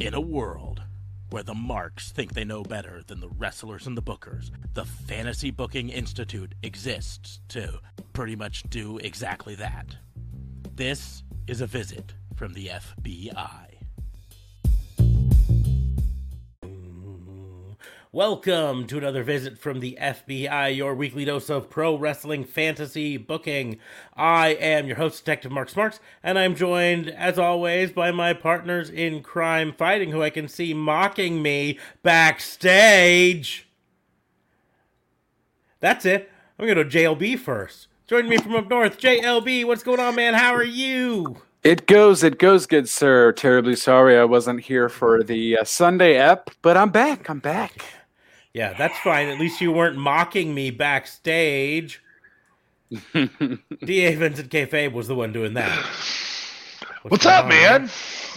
In a world where the marks think they know better than the wrestlers and the bookers, the Fantasy Booking Institute exists to pretty much do exactly that. This is a visit from the FBI. Welcome to another visit from the FBI, your weekly dose of pro wrestling fantasy booking. I am your host, Detective Mark Smarks, and I'm joined, as always, by my partners in crime fighting, who I can see mocking me backstage. That's it. I'm going to JLB first. Joining me from up north, JLB. What's going on, man? How are you? It goes, it goes, good sir. Terribly sorry I wasn't here for the uh, Sunday ep, but I'm back. I'm back. Yeah, that's fine. At least you weren't mocking me backstage. D.A. Vincent Kayfabe was the one doing that. What's, up, man?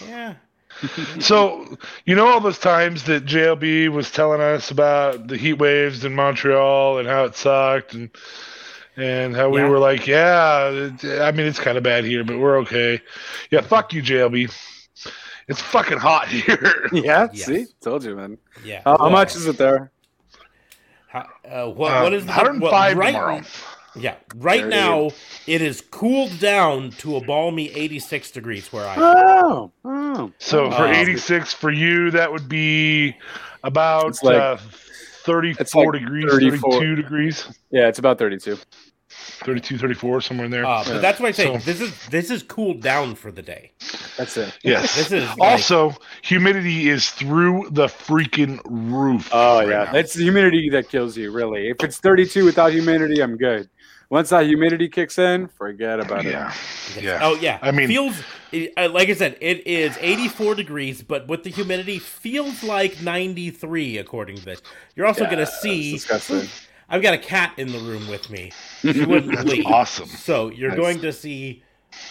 Yeah. so, you know all those times that JLB was telling us about the heat waves in Montreal and how it sucked and and how we Yeah. were like, yeah, I mean it's kind of bad here, but we're okay. Yeah, fuck you, JLB. It's fucking hot here. Yeah, Yes. see, told you, man. Yeah. How, how much is it there? How, uh, what, Uh, what is the, 105 what, right, tomorrow. Yeah, right There it now it is cooled down to a balmy 86 degrees where I am. Oh, oh. So for Um, 86 for you, that would be about It's like- uh, 34 it's like degrees, 34. 32 degrees, Yeah, it's about 32. 32, 34, somewhere in there. Uh, but that's why I say So- this is this is cooled down for the day. That's it. yes. This is like- Also, humidity is through the freaking roof. Oh, right yeah. now. It's the humidity that kills you, really. If it's 32 without humidity, I'm good. Once that humidity kicks in, forget about it. yeah, yeah. Oh yeah. I mean- feels uh, like I said, it is 84 degrees, but with the humidity, feels like 93 according to this. You're also it. gonna Yeah, see. It's disgusting. I've got a cat in the room with me. She wouldn't leave. awesome. So you're Nice. going to see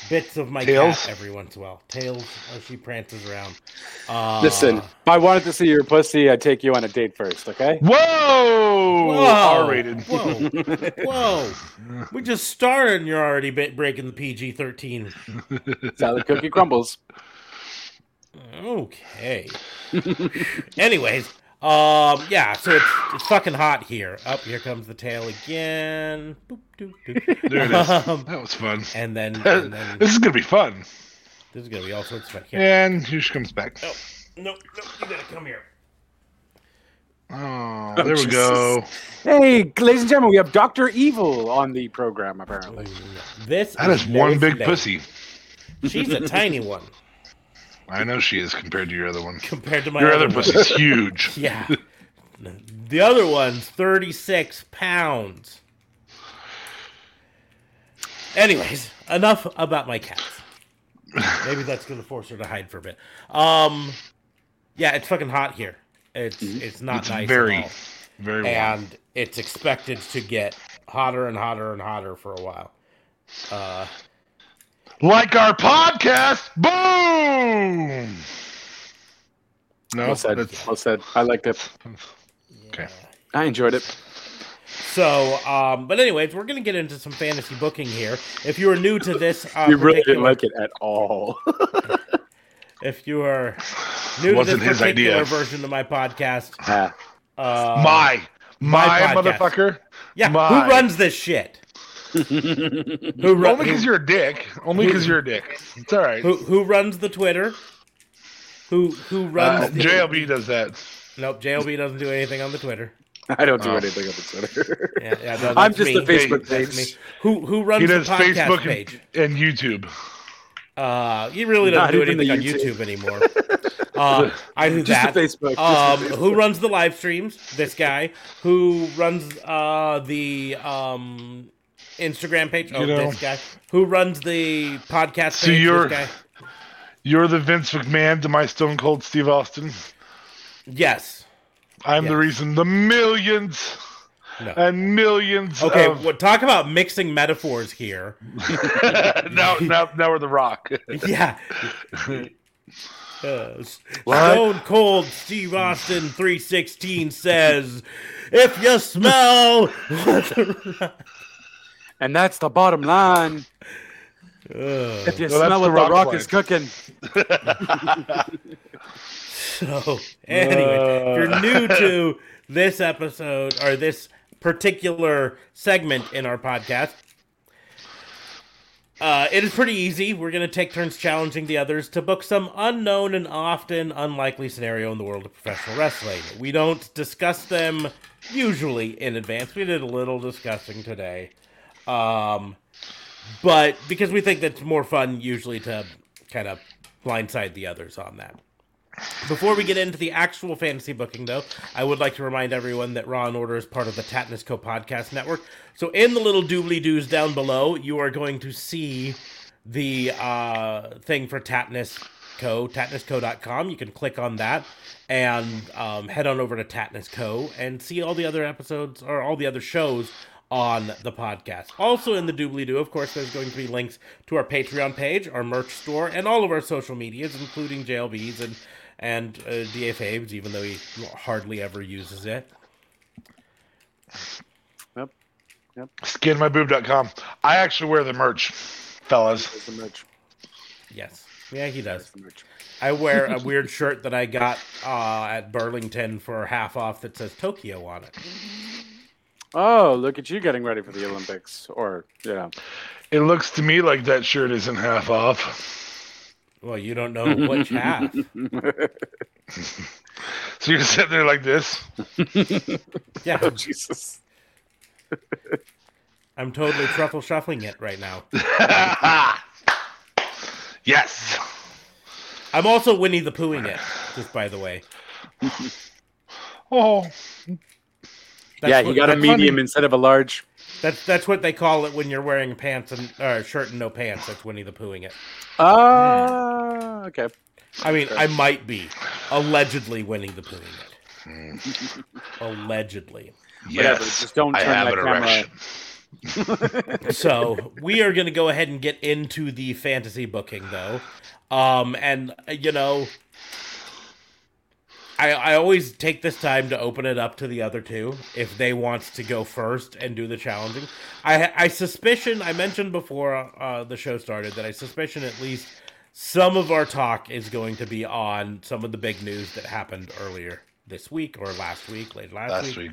bits of my Tails? cat every once in a while. Tails as she prances around. Uh, Listen, if I wanted to see your pussy, I'd take you on a date first, okay? Whoa! Whoa! R-rated. Whoa! Whoa! We just started, and you're already ba- breaking the PG-13. Salad cookie crumbles. Okay. Anyways, um, yeah. So it's it's fucking hot here. Up here comes the tail again. Boop, doop, doop. There it is. Um, That was fun. and then, and then this is gonna be fun. this is gonna be all sorts of fun. Here. And here she comes back. Oh, no, no, you gotta come here. Oh, Oh, there we go. Hey, ladies and gentlemen, we have Dr. Evil on the program, apparently. This That is one big Day. pussy. She's a tiny one I know she is compared to your other one. compared to my Your other one. pussy's huge. Yeah. The other one's 36 pounds. Anyways, enough about my cats. Maybe that's going to force her to hide for a bit. Um, yeah, it's fucking hot here. It's it's not It's nice very, at all. very warm. and it's expected to get hotter and hotter and hotter for a while. Uh, Like our podcast, boom. No, Well said. that's Well said. I liked it. okay. I enjoyed it. so, um, but anyways, we're going to get into some fantasy booking here. If you are new to this, uh, You really didn't like it at all. if you are new Wasn't to this his particular idea. version of my podcast, Ah, uh, my, my my, podcast. motherfucker. yeah, my. who runs this shit? Who, run, Only because you're a dick. Only because you're a dick. It's all right. who who runs the Twitter? Who who runs? Uh, the, JLB does that. Nope, JLB doesn't do anything on the Twitter. I don't do Oh. anything on the Twitter. Yeah, yeah, no, I'm just me. the Facebook That's page. me. Who who runs He the podcast Facebook page? and, and YouTube. Uh, you really don't Not do even the anything on YouTube. YouTube anymore. Uh, I do Just that. the Facebook. Um, just the who runs the live streams? This guy. Who runs uh the um Instagram page? Oh, You know- this guy. Who runs the podcast So page? you're- This guy. You're the Vince McMahon to my Stone Cold Steve Austin. Yes. I'm the reason the millions No. and millions Okay. of Well, talk about mixing metaphors here. now, now, now we're the Rock. Yeah. Uh, Stone Cold Steve Austin 316 says, if you smell And that's the bottom line. Ugh. If you No, that's smell the what the rock rock is cooking. So, anyway, if you're new to this episode or this particular segment in our podcast, uh, it is pretty easy. We're going to take turns challenging the others to book some unknown and often unlikely scenario in the world of professional wrestling. We don't discuss them usually in advance. We did a little discussing today. Um, but because we think that's more fun usually to kind of blindside the others on that. Before we get into the actual fantasy booking, though, I would like to remind everyone that Raw and Order is part of the Tatnus Co podcast network. So, in the little doobly doos down below, you are going to see the uh, thing for Tatnus Co, tatnusco.com. You can click on that and um, head on over to Tatnus Co and see all the other episodes or all the other shows on the podcast. Also in the doobly doo, of course, there's going to be links to our Patreon page, our merch store, and all of our social medias, including JLBs and and uh, DA even though he hardly ever uses it. Yep. Yep. Skinmyboob.com. I actually wear the merch, fellas. The merch. Yes. Yeah, he does. the merch. I wear a weird shirt that I got uh, at Burlington for half off that says Tokyo on it. Oh, look at you getting ready for the Olympics. Or, yeah. It looks to me like that shirt isn't half off. Well, you don't know which half. So you're sitting there like this. Yeah, Oh, Jesus. I'm totally truffle shuffling it right now. yes. I'm also Winnie the Poohing it, just by the way. Oh, That's yeah, what- you got a medium funny. instead of a large. That's that's what they call it when you're wearing pants and uh, shirt and no pants. That's Winnie the Poohing it. Ah, okay. I mean, I might be allegedly Winnie the Poohing it. allegedly. Whatever, yes. just don't I turn have that an camera- erection. So we are going to go ahead and get into the fantasy booking, though. Um, and uh, you know, I I always take this time to open it up to the other two if they want to go first and do the challenging. I I suspicion I mentioned before uh, the show started that I suspicion at least some of our talk is going to be on some of the big news that happened earlier this week or last week, late last, Last week.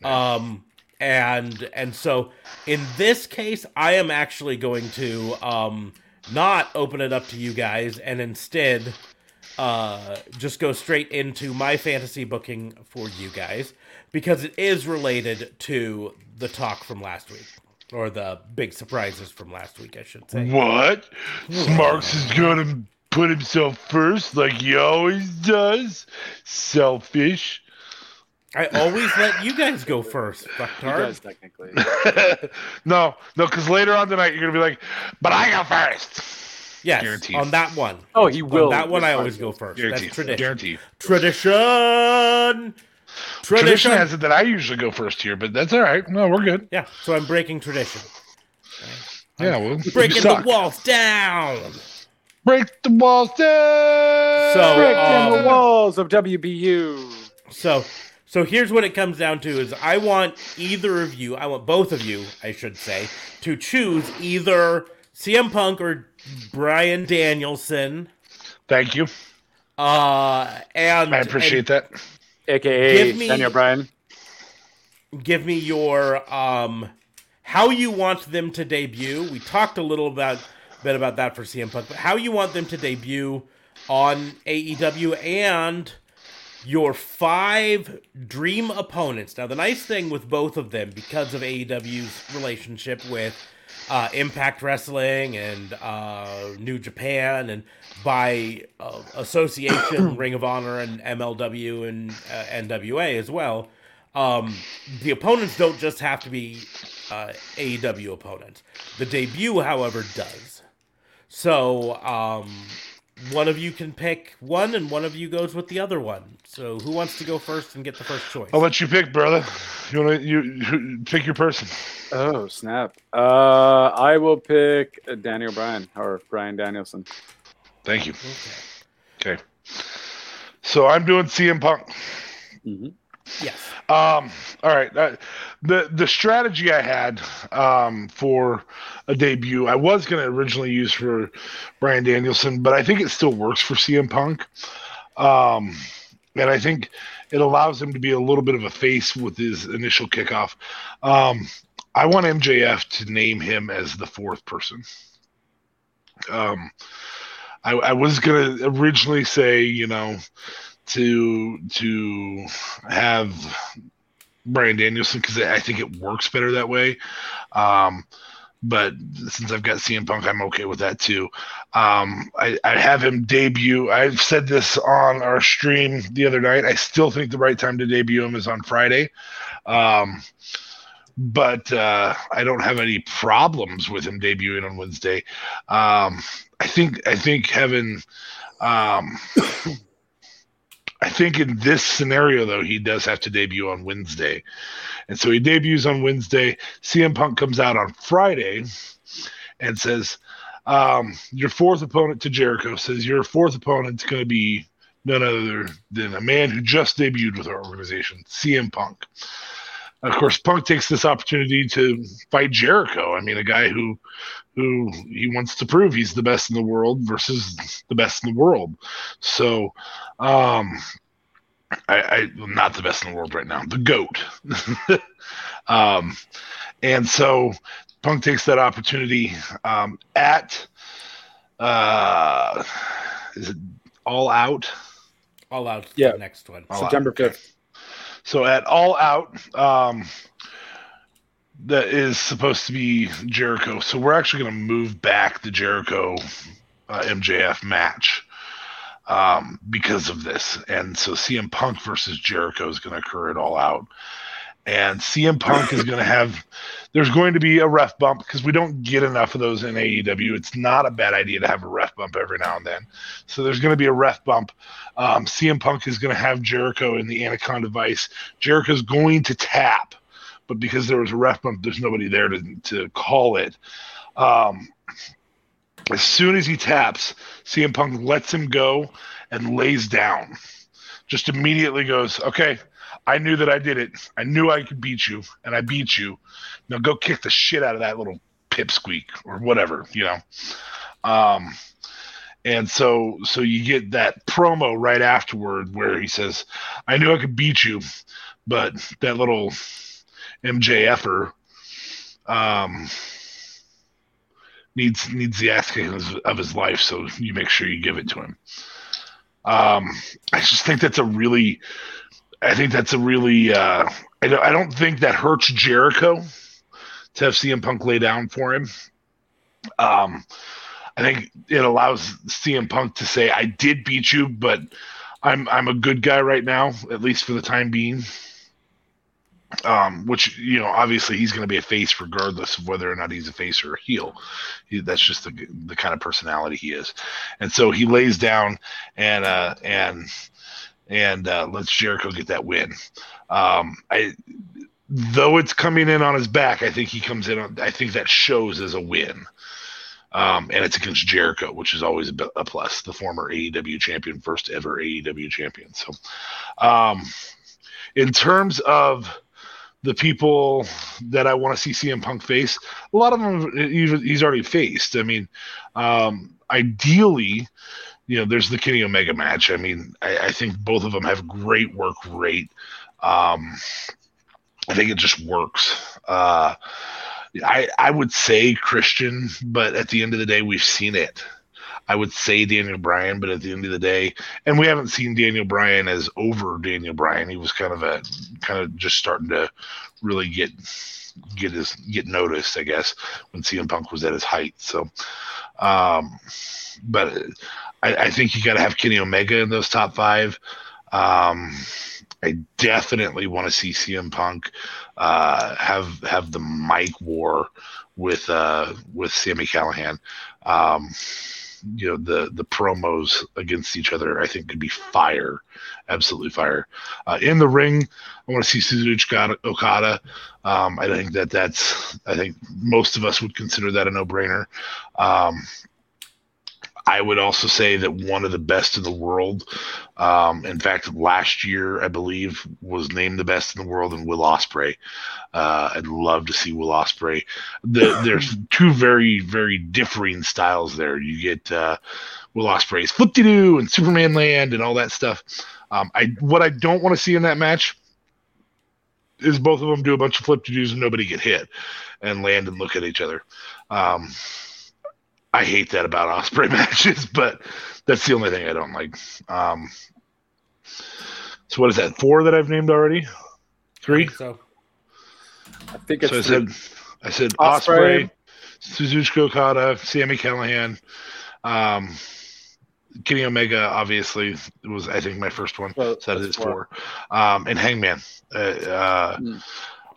week. Um, and and so in this case, I am actually going to um not open it up to you guys, and instead uh just go straight into my fantasy booking for you guys because it is related to the talk from last week or the big surprises from last week, I should say. What? Marks is gonna put himself first like he always does? Selfish. I always let you guys go first, He does, technically. no, no, because later on tonight you're gonna be like, but I go first. Yes, Guaranteed. on that one. Oh, he will. On that one, I always go first. Guaranteed. That's tradition. Guaranteed. Tradition. Tradition Tradition. has it that I usually go first here, but that's all right. No, we're good. Yeah, so I'm breaking tradition. Yeah, well, Breaking the walls down. Break the walls down. So, Breaking um, the walls of WBU. So, so here's what it comes down to: is I want either of you, I want both of you, I should say, to choose either CM Punk or Bryan Danielson. Thank you. Uh, and I appreciate that. AKA Give me- Daniel Bryan. give me your um how you want them to debut. We talked a little about bit about that for CM Punk, but how you want them to debut on AEW and your five dream opponents. Now, the nice thing with both of them, because of AEW's relationship with uh, Impact Wrestling and uh, New Japan, and by uh, association, Ring of Honor and MLW and uh, NWA as well, um, the opponents don't just have to be uh, AEW opponents. The debut, however, does. So, um, one of you can pick one, and one of you goes with the other one. So, who wants to go first and get the first choice? I'll let you pick, brother. You want to you, you pick your person? Oh snap! Uh, I will pick uh, Daniel Bryan or Bryan Danielson. Thank you. Okay. Okay. So I'm doing CM Punk. hmm Yes. Um, all right. Uh, the the strategy I had um, for a debut, I was going to originally use for Bryan Danielson, but I think it still works for CM Punk. Um, and I think it allows him to be a little bit of a face with his initial kickoff. Um, I want MJF to name him as the fourth person. Um, I, I was gonna originally say, you know, to to have Bryan Danielson because I think it works better that way. Um, but since I've got CM Punk, I'm okay with that too. Um, I, I, have him debut. I've said this on our stream the other night. I still think the right time to debut him is on Friday. Um, but uh, I don't have any problems with him debuting on Wednesday. Um, I think I think having um, I think in this scenario, though, he does have to debut on Wednesday. And so he debuts on Wednesday. CM Punk comes out on Friday and says, um, Your fourth opponent to Jericho says, Your fourth opponent's going to be none other than a man who just debuted with our organization, CM Punk. Of course, Punk takes this opportunity to fight Jericho. I mean, a guy who who he wants to prove he's the best in the world versus the best in the world. So, um, I, I not the best in the world right now, the goat. um, and so Punk takes that opportunity um, at uh, is it all out? All out. Yeah. next one. All September fifth. So at all out, um, that is supposed to be Jericho. So we're actually going to move back the Jericho uh, MJF match um, because of this. And so CM Punk versus Jericho is going to occur at all out. And CM Punk is going to have, there's going to be a ref bump because we don't get enough of those in AEW. It's not a bad idea to have a ref bump every now and then. So there's going to be a ref bump. Um, CM Punk is going to have Jericho in the Anaconda Vice. Jericho's going to tap but because there was a ref bump, there's nobody there to, to call it. Um, as soon as he taps, CM Punk lets him go and lays down. Just immediately goes, okay, I knew that I did it. I knew I could beat you, and I beat you. Now go kick the shit out of that little pipsqueak or whatever, you know. Um, and so so you get that promo right afterward where he says, "I knew I could beat you, but that little MJFer um, needs needs the ass of his life, so you make sure you give it to him. Um, I just think that's a really, I think that's a really, uh, I don't, I don't think that hurts Jericho to have CM Punk lay down for him. Um, I think it allows CM Punk to say, "I did beat you, but I'm I'm a good guy right now, at least for the time being." um, which you know obviously he's going to be a face regardless of whether or not he's a face or a heel. He, that's just the the kind of personality he is, and so he lays down and uh, and and uh, lets Jericho get that win. Um, I though it's coming in on his back, I think he comes in. On, I think that shows as a win. Um, and it's against Jericho, which is always a, plus. The former AEW champion, first ever AEW champion. So, um, in terms of the people that I want to see CM Punk face. A lot of them he's already faced. I mean, um, ideally, you know, there's the Kenny Omega match. I mean, I, I think both of them have great work rate. Um, I think it just works. Uh, I I would say Christian, but at the end of the day, we've seen it. I would say Daniel Bryan, but at the end of the day, and we haven't seen Daniel Bryan as over Daniel Bryan. He was kind of a kind of just starting to really get get his get noticed, I guess, when CM Punk was at his height. So, um, but I, I think you got to have Kenny Omega in those top five. Um, I definitely want to see CM Punk uh, have have the mic war with uh, with Sami Callihan. Um, you know the the promos against each other i think could be fire absolutely fire uh, in the ring i want to see suzuki okada um, i think that that's i think most of us would consider that a no-brainer um, I would also say that one of the best in the world. Um, in fact, last year I believe was named the best in the world in Will Ospreay. Uh, I'd love to see Will Ospreay. The, there's two very very differing styles there. You get uh, Will Ospreay's flip doo and Superman Land and all that stuff. Um, I what I don't want to see in that match is both of them do a bunch of flip to dos and nobody get hit and land and look at each other. Um, I hate that about Ospreay matches, but that's the only thing I don't like. Um, so what is that? Four that I've named already? Three. So I think it's So I the- said, I said Ospreay. Ospreay, Suzuki Okada, Sami Callihan, um, Kenny Omega. Obviously, was I think my first one. well, So that's is four. Um, and Hangman. Uh, uh, Hmm.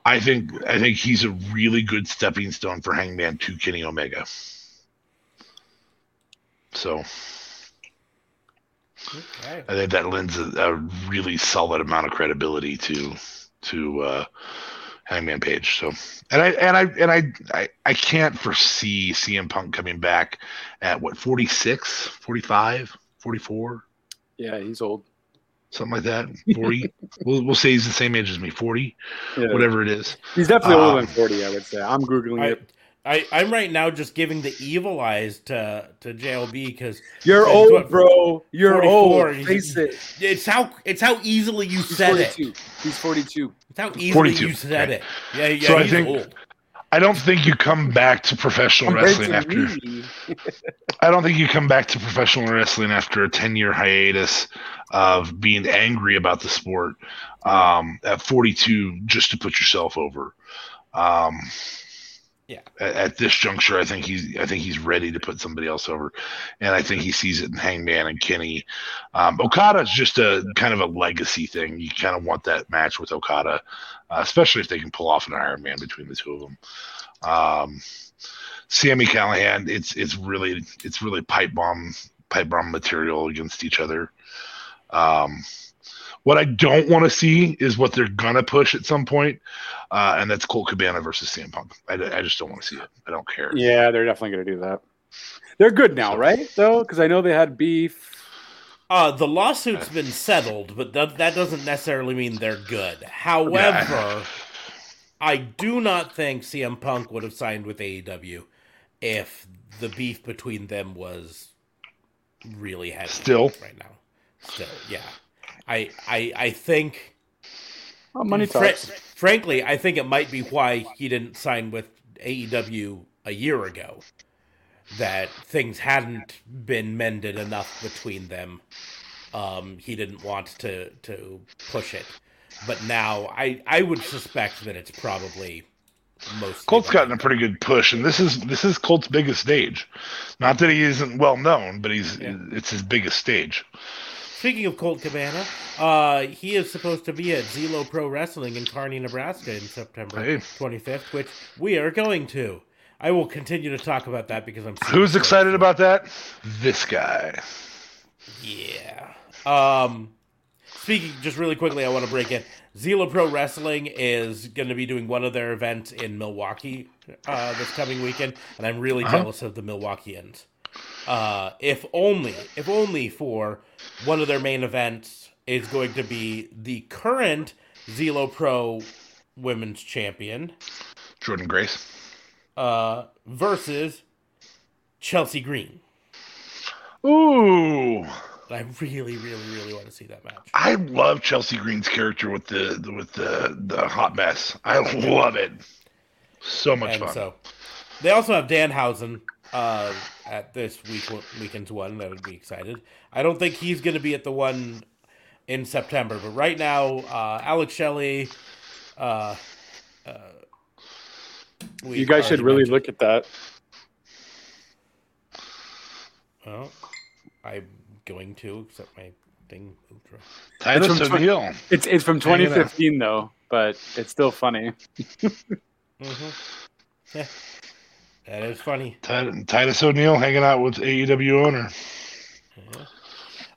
I think I think he's a really good stepping stone for Hangman to Kenny Omega. So okay. I think that lends a, a really solid amount of credibility to to uh, Hangman Page. So and I and I and I, I I can't foresee CM Punk coming back at what 46, 45, 44, yeah, he's old. something like that. 40. we'll we'll say he's the same age as me, 40, Yeah. whatever it is. He's definitely older Um, than forty. I would say. I'm googling I, it. I, I'm right now just giving the evil eyes to to JLB because You're old, what, bro. You're 44, old. Face it. it's how it's how easily you He's said it. He's 42. It's how easily 42, you said okay. it. Yeah, yeah. So I think- old. I don't think you come back to professional wrestling after I don't think you come back to professional wrestling after a 10 year hiatus of being angry about the sport um, at 42 just to put yourself over. Um, Yeah. At, at this juncture, I think he's I think he's ready to put somebody else over, and I think he sees it in Hangman and Kenny. Um, Okada is just a kind of a legacy thing. You kind of want that match with Okada, uh, especially if they can pull off an Iron Man between the two of them. Um, Sami Callihan, it's it's really it's really pipe bomb pipe bomb material against each other. Um, what I don't want to see is what they're gonna push at some point, uh, and that's Colt Cabana versus CM Punk. I, I just don't want to see it. I don't care. yeah, they're definitely going to do that. They're good now, right? Though, because I know they had beef. Uh, the lawsuit's been settled, but th- that doesn't necessarily mean they're good. However, I do not think CM Punk would have signed with AEW if the beef between them was really heavy. Still? right now. Still, yeah. I I I think Oh, money Fra- talks. frankly, I think it might be why he didn't sign with AEW a year ago. That things hadn't been mended enough between them. Um, he didn't want to to push it, but now I I would suspect that it's probably most. Colt's gotten a pretty good push, and this is this is Colt's biggest stage. Not that he isn't well known, but he's Yeah. it's his biggest stage. Speaking of Colt Cabana, uh, he is supposed to be at Zelo Pro Wrestling in Kearney, Nebraska in September Hey. 25th, which we are going to. I will continue to talk about that because I'm Who's excited about that? This guy. Yeah. Um, speaking just really quickly, I want to break in. Zelo Pro Wrestling is going to be doing one of their events in Milwaukee uh, this coming weekend, and I'm really Uh-huh. jealous of the Milwaukeeans. Uh, if only, if only for one of their main events is going to be the current Zelo Pro Women's Champion Jordan Grace. uh, versus Chelsea Green. Ooh. I really, really, really want to see that match. I love Chelsea Green's character with the with the the hot mess. I love it. So much and fun. so they also have Danhausen uh, at this week weekend's one. That would be excited. I don't think he's going to be at the one in September, but right now, uh, Alex Shelley. Uh, uh, You guys should really mentioned- look at that. Well, I'm going to, except my thing moved. Titus That's from O'Neil. It's it's from 2015 though, but it's still funny. Mhm. Yeah, that is funny. Tit- Titus O'Neil hanging out with AEW owner.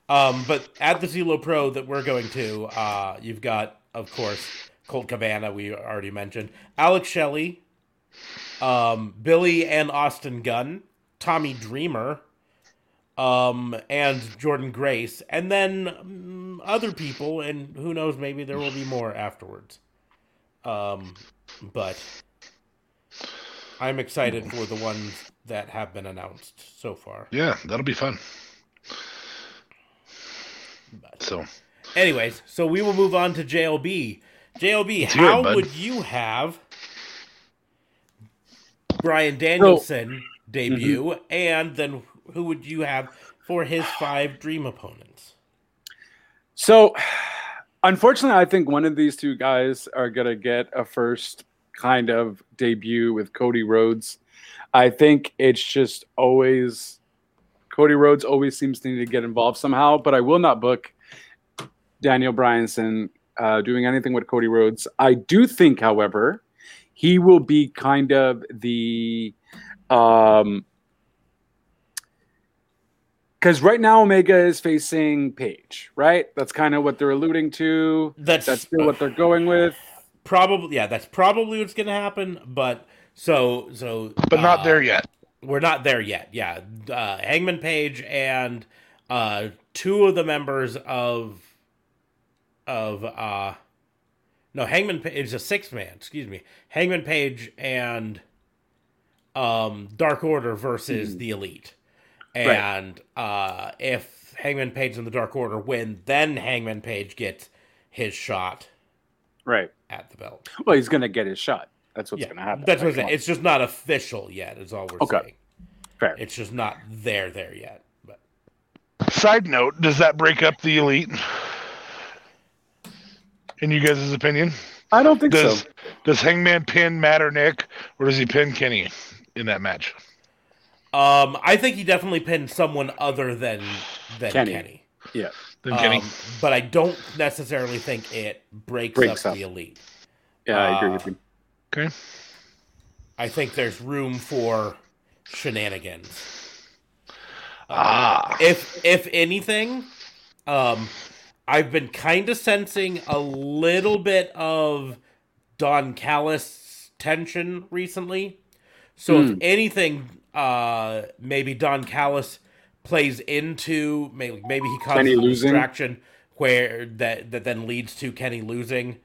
Um, but at the Zelo Pro that we're going to, uh, you've got, of course, Colt Cabana, we already mentioned, Alex Shelley, um, Billy and Austin Gunn, Tommy Dreamer, um, and Jordan Grace, and then um, other people, and who knows, maybe there will be more afterwards. Um, but I'm excited for the ones that have been announced so far. Yeah, that'll be fun. But- So Anyways, so we will move on to JLB. JLB, Let's hear it, how would you have Bryan Danielson debut, Mm-hmm. and then who would you have for his five dream opponents? So, unfortunately, I think one of these two guys are going to get a first kind of debut with Cody Rhodes. I think it's just always Cody Rhodes always seems to need to get involved somehow, but I will not book Daniel Bryanson uh, doing anything with Cody Rhodes. I do think, however, he will be kind of the um because right now Omega is facing Page, right? That's kind of what they're alluding to. That's, That's still what they're going with. Probably yeah. That's probably what's going to happen. But so so, But not uh, there yet. We're not there yet. Yeah, uh, Hangman Page and uh, two of the members of of uh, no Hangman Page is a six man. Excuse me, Hangman Page and um, Dark Order versus the Elite. Hmm. Right. And uh, if Hangman Page and the Dark Order win, then Hangman Page gets his shot Right. At the belt. Well, he's going to get his shot. That's what's yeah, going to happen. that's what I'm saying. It's just not official yet. Is all we're Okay. saying. on. fair. It's just not there there yet. But Side note: Does that break up the elite? In you guys' opinion, I don't think does so. does Hangman pin Matt or Nick, or does he pin Kenny in that match? um, I think he definitely pinned someone other than than Kenny. Kenny. Yeah. Then Kenny. Um, but I don't necessarily think it breaks, Breaks up, up. the elite. Yeah, I agree uh, with you. okay. I think there's room for shenanigans. Ah. If if anything, um, I've been kind of sensing a little bit of Don Callis tension recently. So if anything, uh, maybe Don Callis plays into maybe maybe he causes Kenny a losing? distraction where that that then leads to Kenny losing,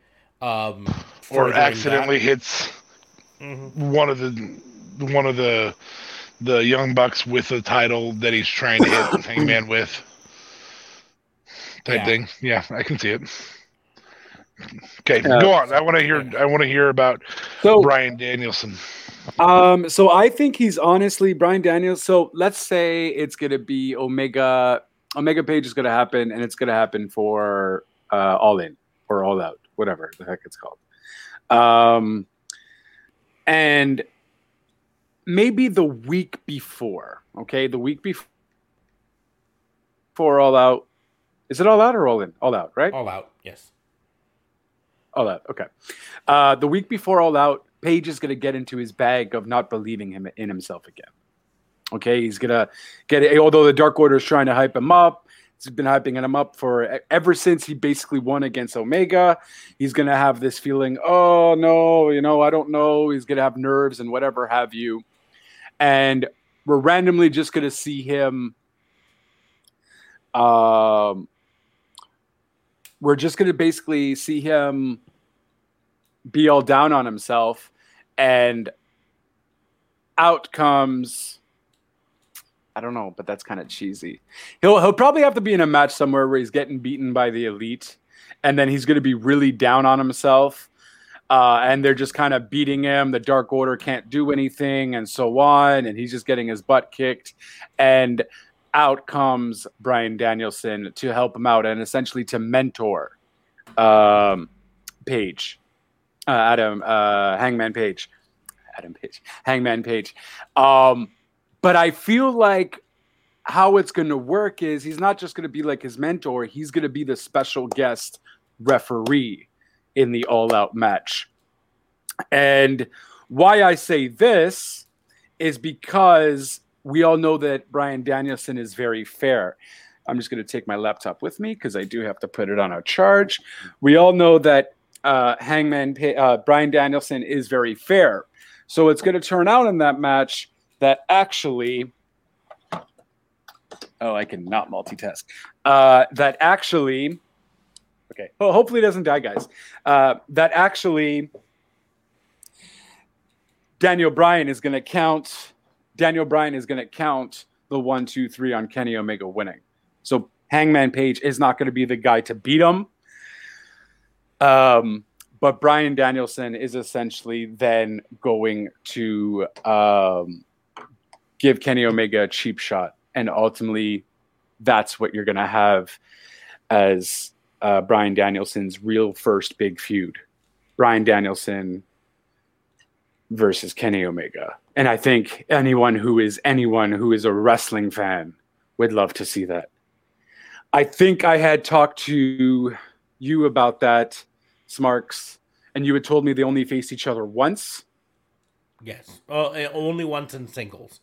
um, or furthering accidentally hits Mhm. one of the one of the the young bucks with the title that he's trying to hit Hangman with. Type Yeah. thing. Yeah, I can see it. Okay, Yeah. go on. I want to hear. I want to hear about So, Bryan Danielson. Um, so I think he's honestly Brian Daniels. So let's say it's gonna be Omega. Omega Page is gonna happen, and it's gonna happen for uh, All In or All Out, whatever the heck it's called. Um, and maybe the week before. Okay, the week before. For All Out, is it All Out or All In? All Out, right? all out. Yes. All out. Okay. Uh, the week before All Out, Page is going to get into his bag of not believing him in himself again. Okay, he's gonna get it. Although the Dark Order is trying to hype him up, he's been hyping him up for ever since he basically won against Omega. He's gonna have this feeling, oh no, you know, I don't know. He's gonna have nerves and whatever have you, and we're randomly just gonna see him. Um, we're just going to basically see him be all down on himself and out comes I don't know, but that's kind of cheesy. He'll he'll probably have to be in a match somewhere where he's getting beaten by the elite and then he's going to be really down on himself. Uh, and they're just kind of beating him. The Dark Order can't do anything, and so on. And he's just getting his butt kicked. And out comes Bryan Danielson to help him out and essentially to mentor um, Page, uh, Adam, uh, Hangman Page, Adam Page, Hangman Page. Um, but I feel like how it's going to work is he's not just going to be like his mentor, he's going to be the special guest referee in the all out match. And why I say this is because we all know that Bryan Danielson is very fair. I'm just going to take my laptop with me because I do have to put it on a charge. We all know that uh, Hangman uh, Bryan Danielson is very fair. So it's going to turn out in that match that actually, oh, I cannot multitask. Uh, that actually, okay. Well, hopefully it doesn't die, guys. Uh, that actually, Daniel Bryan is going to count. Daniel Bryan is going to count the one, two, three on Kenny Omega winning. So Hangman Page is not going to be the guy to beat him. Um, but Bryan Danielson is essentially then going to um, give Kenny Omega a cheap shot, and ultimately, that's what you're going to have as uh, Bryan Danielson's real first big feud. Bryan Danielson versus Kenny Omega. And I think anyone who is anyone who is a wrestling fan would love to see that. I think I had talked to you about that, Smarks, and you had told me they only faced each other once. Yes, uh, only once in singles.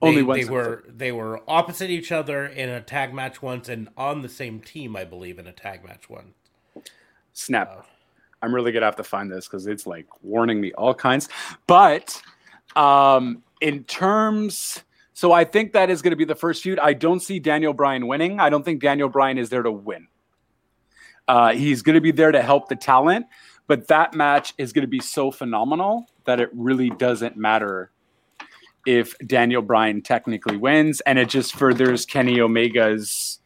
Only they, once they were they were opposite each other in a tag match once, and on the same team, I believe, in a tag match once. Snap. Uh, I'm really gonna have to find this because it's like warning me all kinds. But um, in terms, so I think that is going to be the first feud. I don't see Daniel Bryan winning. I don't think Daniel Bryan is there to win. Uh, he's going to be there to help the talent, but that match is going to be so phenomenal that it really doesn't matter if Daniel Bryan technically wins, and it just furthers Kenny Omega's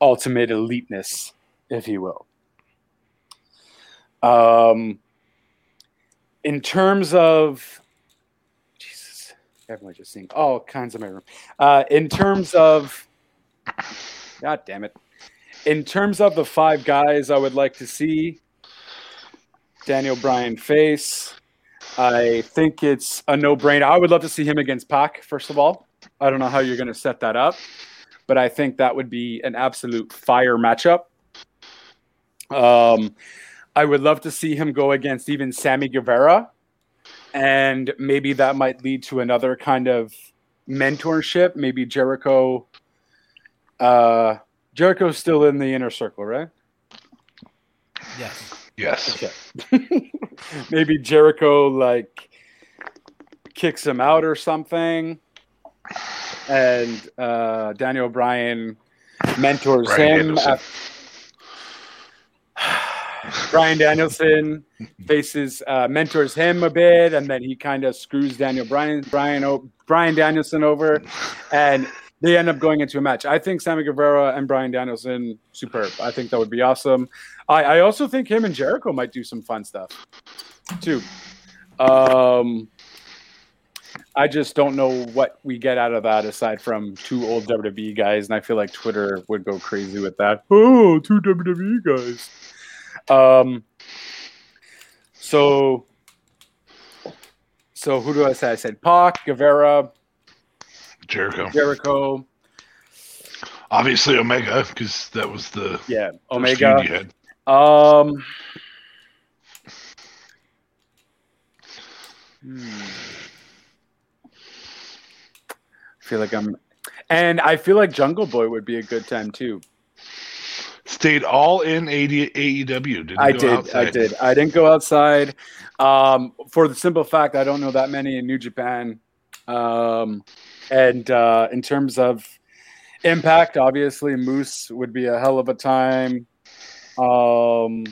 ultimate eliteness, if you will. Um, in terms of Jesus, everyone just seeing all kinds of my room. Uh, in terms of, God damn it. In terms of the five guys I would like to see, Daniel Bryan face. I think it's a no-brainer. I would love to see him against Pac. First of all, I don't know how you're going to set that up, but I think that would be an absolute fire matchup. Um, I would love to see him go against even Sammy Guevara, and maybe that might lead to another kind of mentorship. Maybe Jericho. Uh, Jericho's still in the inner circle, right? yes. Yes. Okay. maybe Jericho like kicks him out or something, and uh, Daniel Bryan mentors Bryan him. Danielson. af- Bryan Danielson faces uh, mentors him a bit, and then he kind of screws Daniel Bryan Brian o- Bryan Danielson over, and they end up going into a match. I think Sammy Guevara and Bryan Danielson superb. I think that would be awesome. I, I also think him and Jericho might do some fun stuff too. Um, I just don't know what we get out of that aside from two old WWE guys, and I feel like Twitter would go crazy with that. Oh, two WWE guys. Um, so, so who do I say? I said Pac, Guevara, Jericho. Jericho, Obviously Omega, because that was the yeah, first Omega. feud you had. Um, hmm. I feel like I'm, and I feel like Jungle Boy would be a good time too. Stayed all in AEW. Didn't I go did, I did. I didn't go outside, um, for the simple fact I don't know that many in New Japan. Um, and uh, in terms of impact, obviously Moose would be a hell of a time. Um,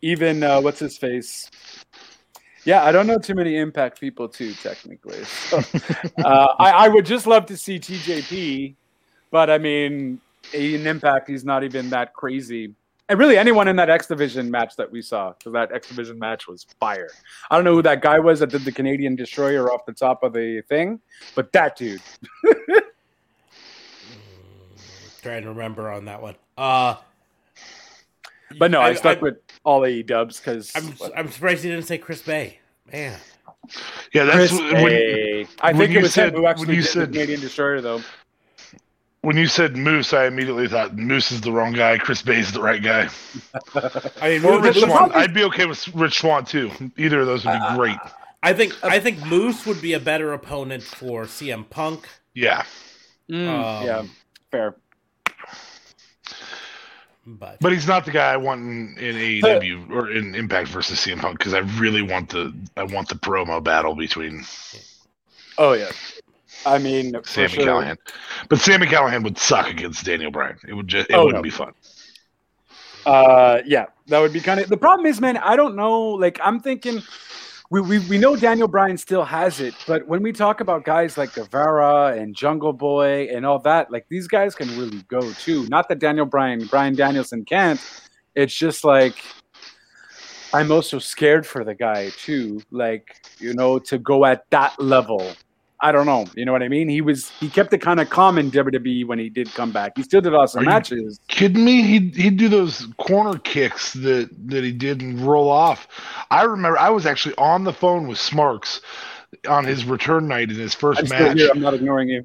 even uh, what's his face? Yeah, I don't know too many impact people too, technically. So, uh, I, I would just love to see TJP, but I mean, in impact, he's not even that crazy. And really, anyone in that X Division match that we saw, because that X Division match was fire. I don't know who that guy was that did the Canadian Destroyer off the top of the thing, but that dude. Trying to remember on that one. Uh, But no, I, I- stuck I- with all AE dubs because I'm I'm surprised you didn't say Chris Bey. Man, Yeah, that's Chris when, Bey. I when think you it was said- him who when actually you did said- the Canadian Destroyer, though. When you said Moose, I immediately thought Moose is the wrong guy. Chris Bey's the right guy. I mean, Or Rich the Swann. problem is- I'd be okay with Rich Swann too. Either of those would be great. I think I think Moose would be a better opponent for CM Punk. Yeah, Mm, Um, yeah, fair. But, but he's not the guy I want in, in AEW or in Impact versus CM Punk because I really want the I want the promo battle between Oh yeah. I mean, Sammy sure. Callahan. But Sami Callihan would suck against Daniel Bryan. It would just it Oh, wouldn't no. be fun. Uh, yeah, that would be kind of the problem. Is, man, I don't know. Like, I'm thinking we, we we know Daniel Bryan still has it, but when we talk about guys like Guevara and Jungle Boy and all that, like these guys can really go too. Not that Daniel Bryan, Bryan Danielson can't. It's just like I'm also scared for the guy too. Like you know, to go at that level. I don't know. You know what I mean? He was he kept it kind of calm in WWE when he did come back. He still did awesome Are you- matches. kidding me? He'd he'd do those corner kicks that that he did and roll off. I remember I was actually on the phone with Smarks on his return night in his 1st I'm still match, here. I'm not ignoring you.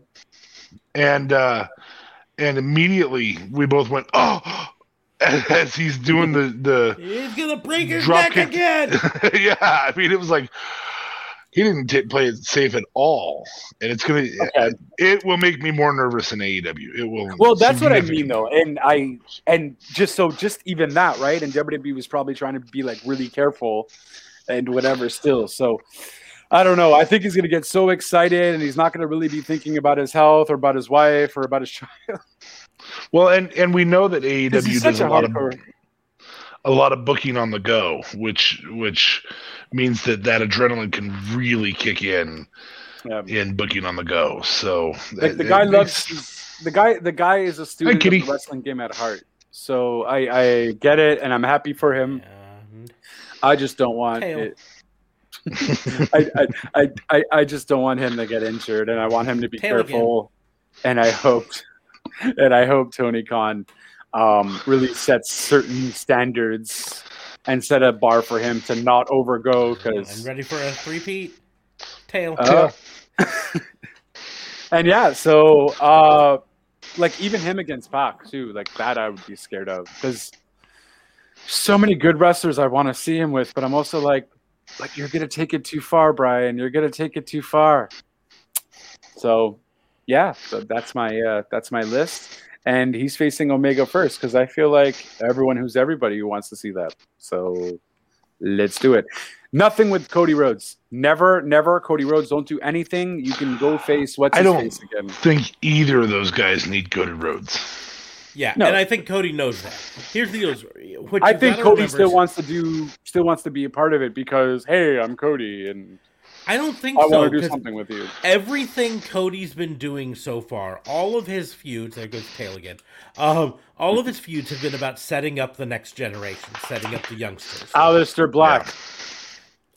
and uh, and immediately we both went oh as he's doing the the He's gonna break his neck kick. again. yeah. I mean it was like he didn't t- play it safe at all, and it's gonna Okay. it will make me more nervous in AEW. It will. Well, that's what I mean, though, and I and just so just even that, right? And WWE was probably trying to be like really careful and whatever. Still, so I don't know. I think he's gonna get so excited, and he's not gonna really be thinking about his health or about his wife or about his child. Well, and and we know that AEW does a a lot of. A lot of booking on the go, which which means that that adrenaline can really kick in Yeah. in booking on the go. So Like the it- guy it loves makes- the guy. The guy is a student of Kitty. the wrestling game at heart. So I, I get it, and I'm happy for him. And I just don't want Tail. it. I, I, I, I, I just don't want him to get injured, and I want him to be Tail again. careful. And I hoped, and I hope Tony Khan um, really sets certain standards and set a bar for him to not overgo. I'm Because ready for a three-peat. Tail. uh, and yeah, so uh, like even him against Pac too, like that I would be scared of because so many good wrestlers I want to see him with, but I'm also like, like you're gonna take it too far, Bryan. You're gonna take it too far. So, yeah, so that's my uh, that's my list, and he's facing Omega first because I feel like everyone who's everybody who wants to see that. So, let's do it. Nothing with Cody Rhodes. Never, never. Cody Rhodes don't do anything. You can go face what's I his don't- face again. I think either of those guys need Cody Rhodes. yeah, no. and I think Cody knows that. Here's the deal: is- I think Cody still is- wants to do, still wants to be a part of it because hey, I'm Cody and I don't think so. I so. want to do 'cause something with you. everything Cody's been doing so far, all of his feuds, there goes Tail again. Um, all of his feuds have been about setting up the next generation, setting up the youngsters. Aleister Black.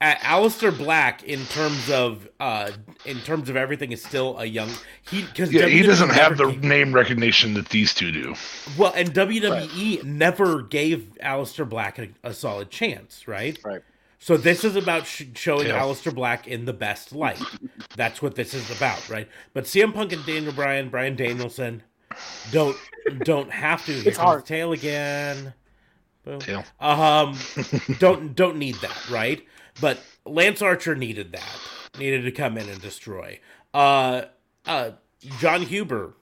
A- Aleister Black, in terms of uh, in terms of everything, is still a young he because Yeah, he doesn't have the name recognition that these two do. well, and WWE never gave Aleister Black a, a solid chance, right? Right. So this is about sh- showing Yeah. Aleister Black in the best light. That's what this is about, right? But CM Punk and Daniel Bryan, Brian Danielson, don't don't have to. Here It's hard. Tail again. Boom. Tail. Um, don't don't need that, right? But Lance Archer needed that. Needed to come in and destroy. Uh, uh, Jon Huber,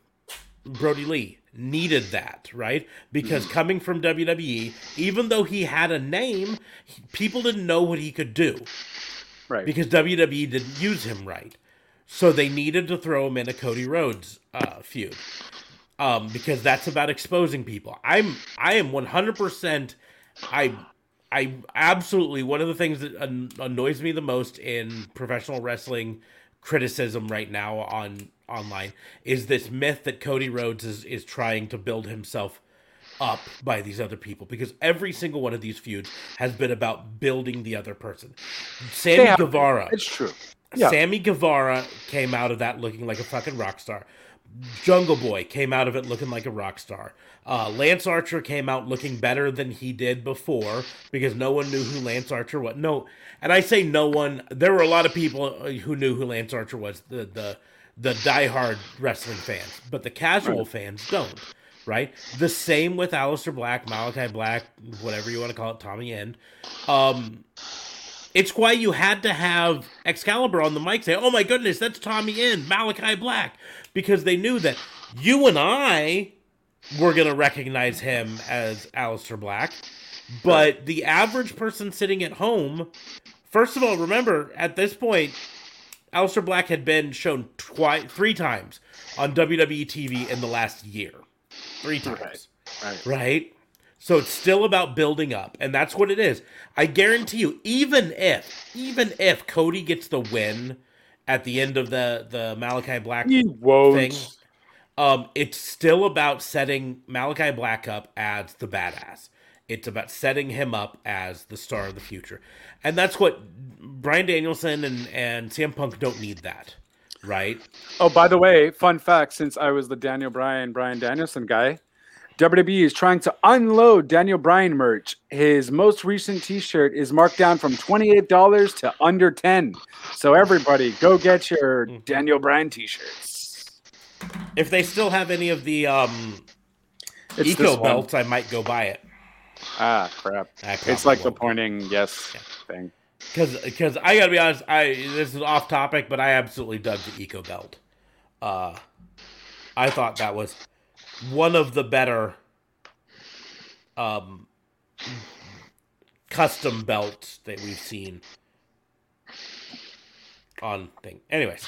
Brodie Lee needed that, right? Because coming from WWE, even though he had a name, he- people didn't know what he could do Right. because WWE didn't use him right. So they needed to throw him in a Cody Rhodes uh, feud. Um, because that's about exposing people. I'm I am 100% I I absolutely one of the things that an- annoys me the most in professional wrestling criticism right now on online is this myth that Cody Rhodes is is trying to build himself up by these other people because every single one of these feuds has been about building the other person. Sammy Guevara It's true. Yeah. Sammy Guevara came out of that looking like a fucking rock star. Jungle Boy came out of it looking like a rock star. Uh, Lance Archer came out looking better than he did before because no one knew who Lance Archer was. No, and I say no one. There were a lot of people who knew who Lance Archer was. The the the diehard wrestling fans, but the casual fans don't. Right. The same with Aleister Black, Malachi Black, whatever you want to call it, Tommy End. Um, it's why you had to have Excalibur on the mic say, "Oh my goodness, that's Tommy End, Malachi Black," because they knew that you and I were gonna recognize him as Aleister Black, but the average person sitting at home, first of all, remember at this point, Aleister Black had been shown twice, three times on WWE TV in the last year, three times Right. right? So it's still about building up, and that's what it is. I guarantee you, even if, even if Cody gets the win at the end of the the Malachi Black thing, um, it's still about setting Malachi Black up as the badass. It's about setting him up as the star of the future, and that's what Bryan Danielson and and CM Punk don't need that, right? Oh, by the way, fun fact: since I was the Daniel Bryan Brian Danielson guy, WWE is trying to unload Daniel Bryan merch. His most recent T-shirt is marked down from twenty eight dollars to under ten. So everybody, go get your Daniel Bryan T-shirts. If they still have any of the um, It's eco belts, I might go buy it. Ah, crap! It's like the probably won't. pointing yes thing. Because because I gotta be honest, I this is off topic, but I absolutely dug the eco belt. Uh, I thought that was one of the better um custom belts that we've seen on thing. Anyways,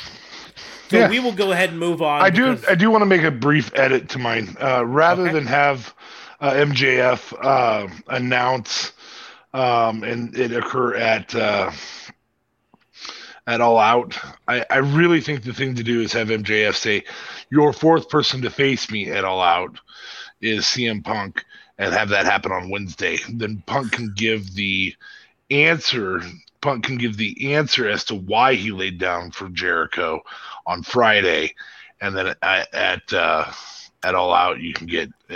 so Yeah. we will go ahead and move on. I do. because- I do want to make a brief edit to mine, uh, rather Okay. than have uh, MJF uh, announce um, and it occur at uh, at All Out. I, I really think the thing to do is have MJF say, "Your fourth person to face me at All Out is CM Punk," and have that happen on Wednesday. Then Punk can give the answer. Punk can give the answer as to why he laid down for Jericho on Friday, and then at at, uh, at All Out you can get uh,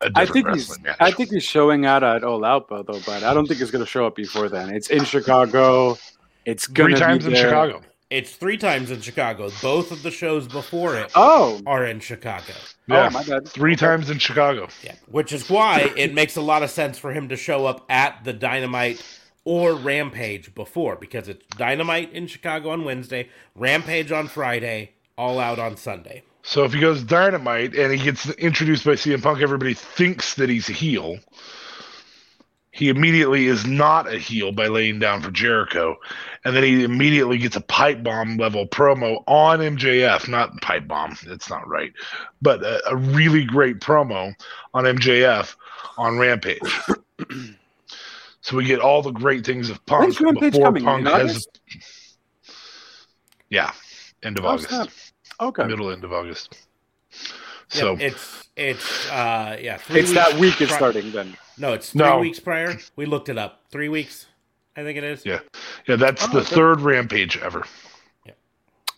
a different I think he's. wrestling match. I think he's showing out at All Out though, but I don't think he's going to show up before then. It's in Chicago. It's three gonna times in there. Chicago. it's three times in Chicago. Both of the shows before it Oh, are in Chicago. Yeah, oh my bad. three times in Chicago. Yeah, which is why it makes a lot of sense for him to show up at the Dynamite or Rampage before, because it's Dynamite in Chicago on Wednesday, Rampage on Friday, All Out on Sunday. So if he goes Dynamite and he gets introduced by CM Punk, everybody thinks that he's a heel. He immediately is not a heel by laying down for Jericho, and then he immediately gets a pipe bomb level promo on MJF. Not pipe bomb, that's not right, but a, a really great promo on MJF on Rampage. so we get all the great things of Punk When's Rampage before coming? Punk has. Yeah, end of Oh, August, snap. Okay. middle end of August. Yeah, So it's it's uh yeah, three It's that week it's pri- starting then. No, it's three No. weeks prior. We looked it up. Three weeks, I think it is. Yeah. Yeah, that's Oh, the okay. third rampage ever. Yeah.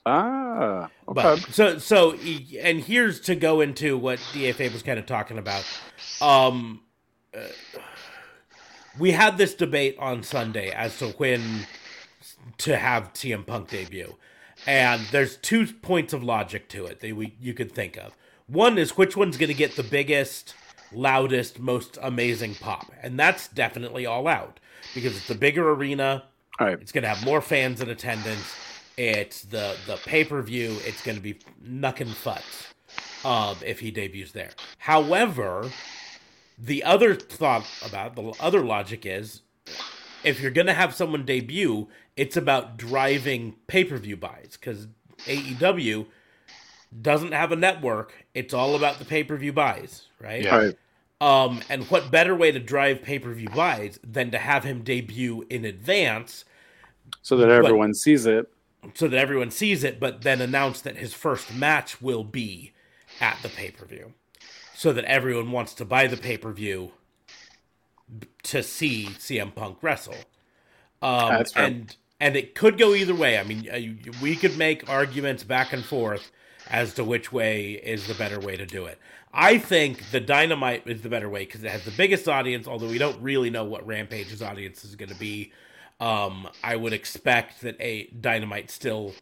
Ah, okay. But so so e- and here's to go into what DFA was kind of talking about. Um uh, we had this debate on Sunday as to when to have CM Punk debut. And there's two points of logic to it that we you could think of. One is which one's going to get the biggest, loudest, most amazing pop. And that's definitely all out because it's the bigger arena, All right. it's going to have more fans in attendance. It's the the pay per view. It's going to be knuckin' futz um, if he debuts there. However, the other thought about the other logic is if you're going to have someone debut, it's about driving pay per view buys because AEW doesn't have a network. It's all about the pay per view buys, right? Yeah. Right. Um, and what better way to drive pay per view buys than to have him debut in advance So that everyone sees it. so that everyone sees it, but then announce that his first match will be at the pay per view, so that everyone wants to buy the pay per view to see CM Punk wrestle. Um, and and it could go either way. I mean, uh, we could make arguments back and forth as to which way is the better way to do it. I think the Dynamite is the better way because it has the biggest audience. Although we don't really know what Rampage's audience is going to be, um, I would expect that a Dynamite still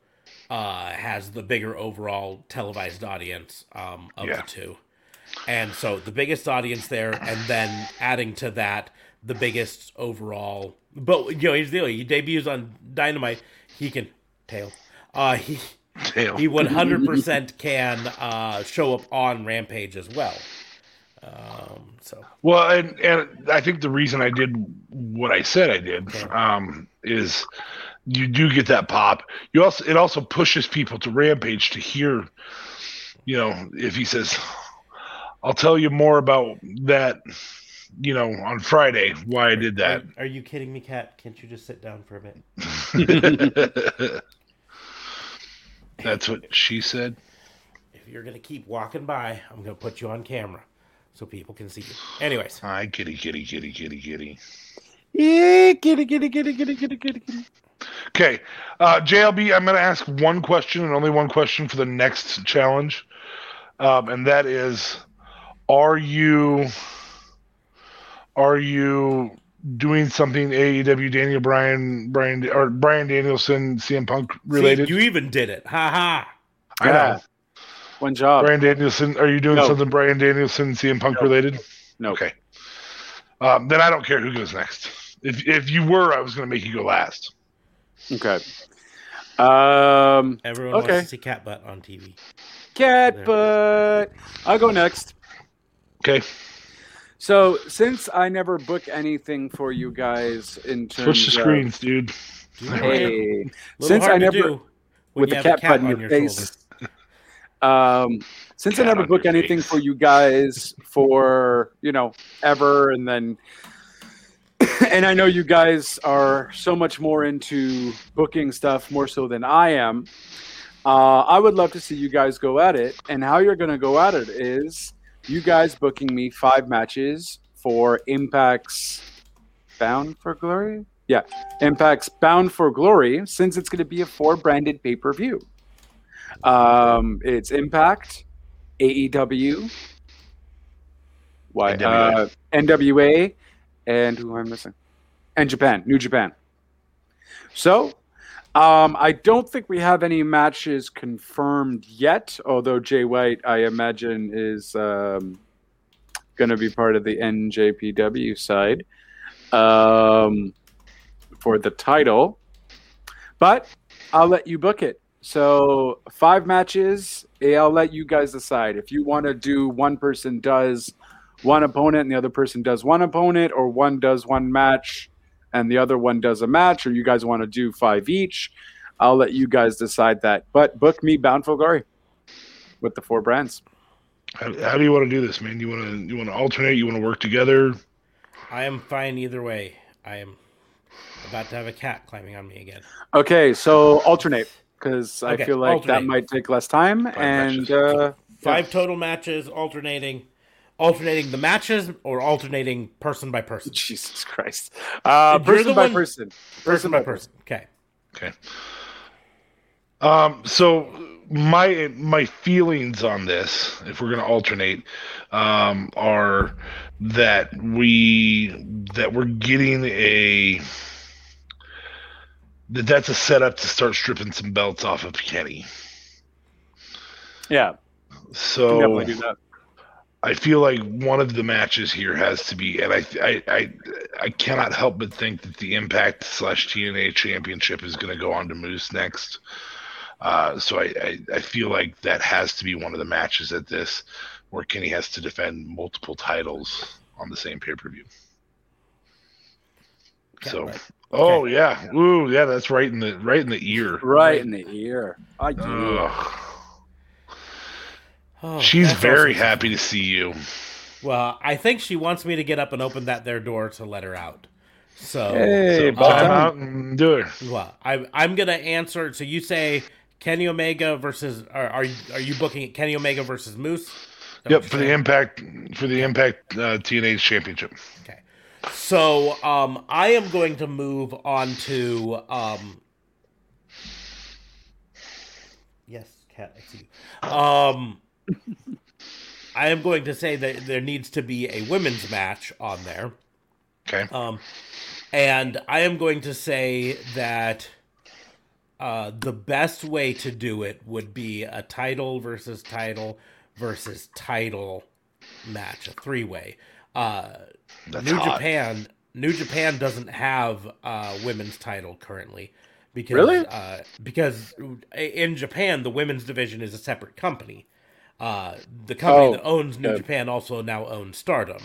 uh, has the bigger overall televised audience um, of Yeah. the two. And so the biggest audience there, and then adding to that the biggest overall. But you know, he's the deal. He debuts on Dynamite. He can tail. Uh, he Damn. he one hundred percent can uh, show up on Rampage as well. Um, so Well, and and I think the reason I did what I said I did um, is you do get that pop. You also it also pushes people to Rampage to hear, you know, if he says, "I'll tell you more about that you know, on Friday why I did that. Are, are you kidding me, Cat? Can't you just sit down for a bit? That's what she said. If you're gonna keep walking by, I'm gonna put you on camera so people can see you. Anyways, Hi, kitty, kitty, kitty, kitty, kitty. Yeah, kitty, kitty, kitty, kitty, kitty, kitty, kitty. Okay, uh, JLB, I'm going to ask one question and only one question for the next challenge, um, and that is: Are you are you doing something AEW Daniel Bryan Brian or Bryan Danielson CM Punk related? See, you even did it. Ha ha. I know. One job. Bryan Danielson, are you doing No. something Bryan Danielson CM Punk No. related? No. Okay. Um, then I don't care who goes next. If if you were, I was going to make you go last. Okay. Um, Everyone Okay. wants to see cat butt on TV. cat butt. I'll go next. Okay. So, since I never book anything for you guys in terms Switch the of screens, dude. Hey. it. Hey, Little since I never with the have a cat, butt in on your your face. Um, since I never book anything face. for you guys for you know ever, and then and I know you guys are so much more into booking stuff more so than I am. Uh, I would love to see you guys go at it, and how you're going to go at it is you guys booking me five matches for Impact's Bound for Glory. Yeah, Impact's Bound for Glory, since it's going to be a four branded pay per view. Um, it's Impact, AEW, why, NWA. uh, NWA, and who am I missing? And Japan, New Japan. So, um, I don't think we have any matches confirmed yet. Although Jay White, I imagine, is um, going to be part of the NJPW side um, for the title. But I'll let you book it. So five matches. I'll let you guys decide if you want to do one person does one opponent and the other person does one opponent, or one does one match and the other one does a match, or you guys want to do five each. I'll let you guys decide that. But book me Bound for Glory with the four brands. How, how do you want to do this, man? You want to you want to alternate? You want to work together? I am fine either way. I am about to have a cat climbing on me again. Okay, so alternate because I feel like that might take less time. and uh, Five total matches, alternating, alternating the matches or alternating person by person. Jesus Christ, uh, You're person the by one- person, Person by person. Okay. Okay. Um. So my my feelings on this, if we're going to alternate, um, are that we that we're getting a that that's a setup to start stripping some belts off of Kenny. Yeah, can So definitely do that. I feel like one of the matches here has to be, and I, I, I, I cannot help but think that the Impact slash TNA Championship is going to go on to Moose next. Uh, so I, I, I feel like that has to be one of the matches at this, where Kenny has to defend multiple titles on the same pay per view. So, right. oh yeah, ooh yeah, that's right in the right in the ear. Right in the ear. I do. Ugh. Oh, She's very awesome. happy to see you. Well, I think she wants me to get up and open that their door to let her out. So, Hey, so, um, out and do it. well, I, I'm gonna answer. So you say Kenny Omega versus? Are are you, are you booking it Kenny Omega versus Moose? Yep, for you're the impact for the impact uh, TNA championship. Okay. So um, I am going to move on to um. Yes, cat. I see. you. Um, I am going to say that there needs to be a women's match on there. Okay. Um, and I am going to say that uh, the best way to do it would be a title versus title versus title match, a three way. Uh, That's New hot. Japan, New Japan doesn't have a women's title currently because Really? uh, because in Japan the women's division is a separate company. Uh, the company Oh, that owns New. Japan also now owns Stardom.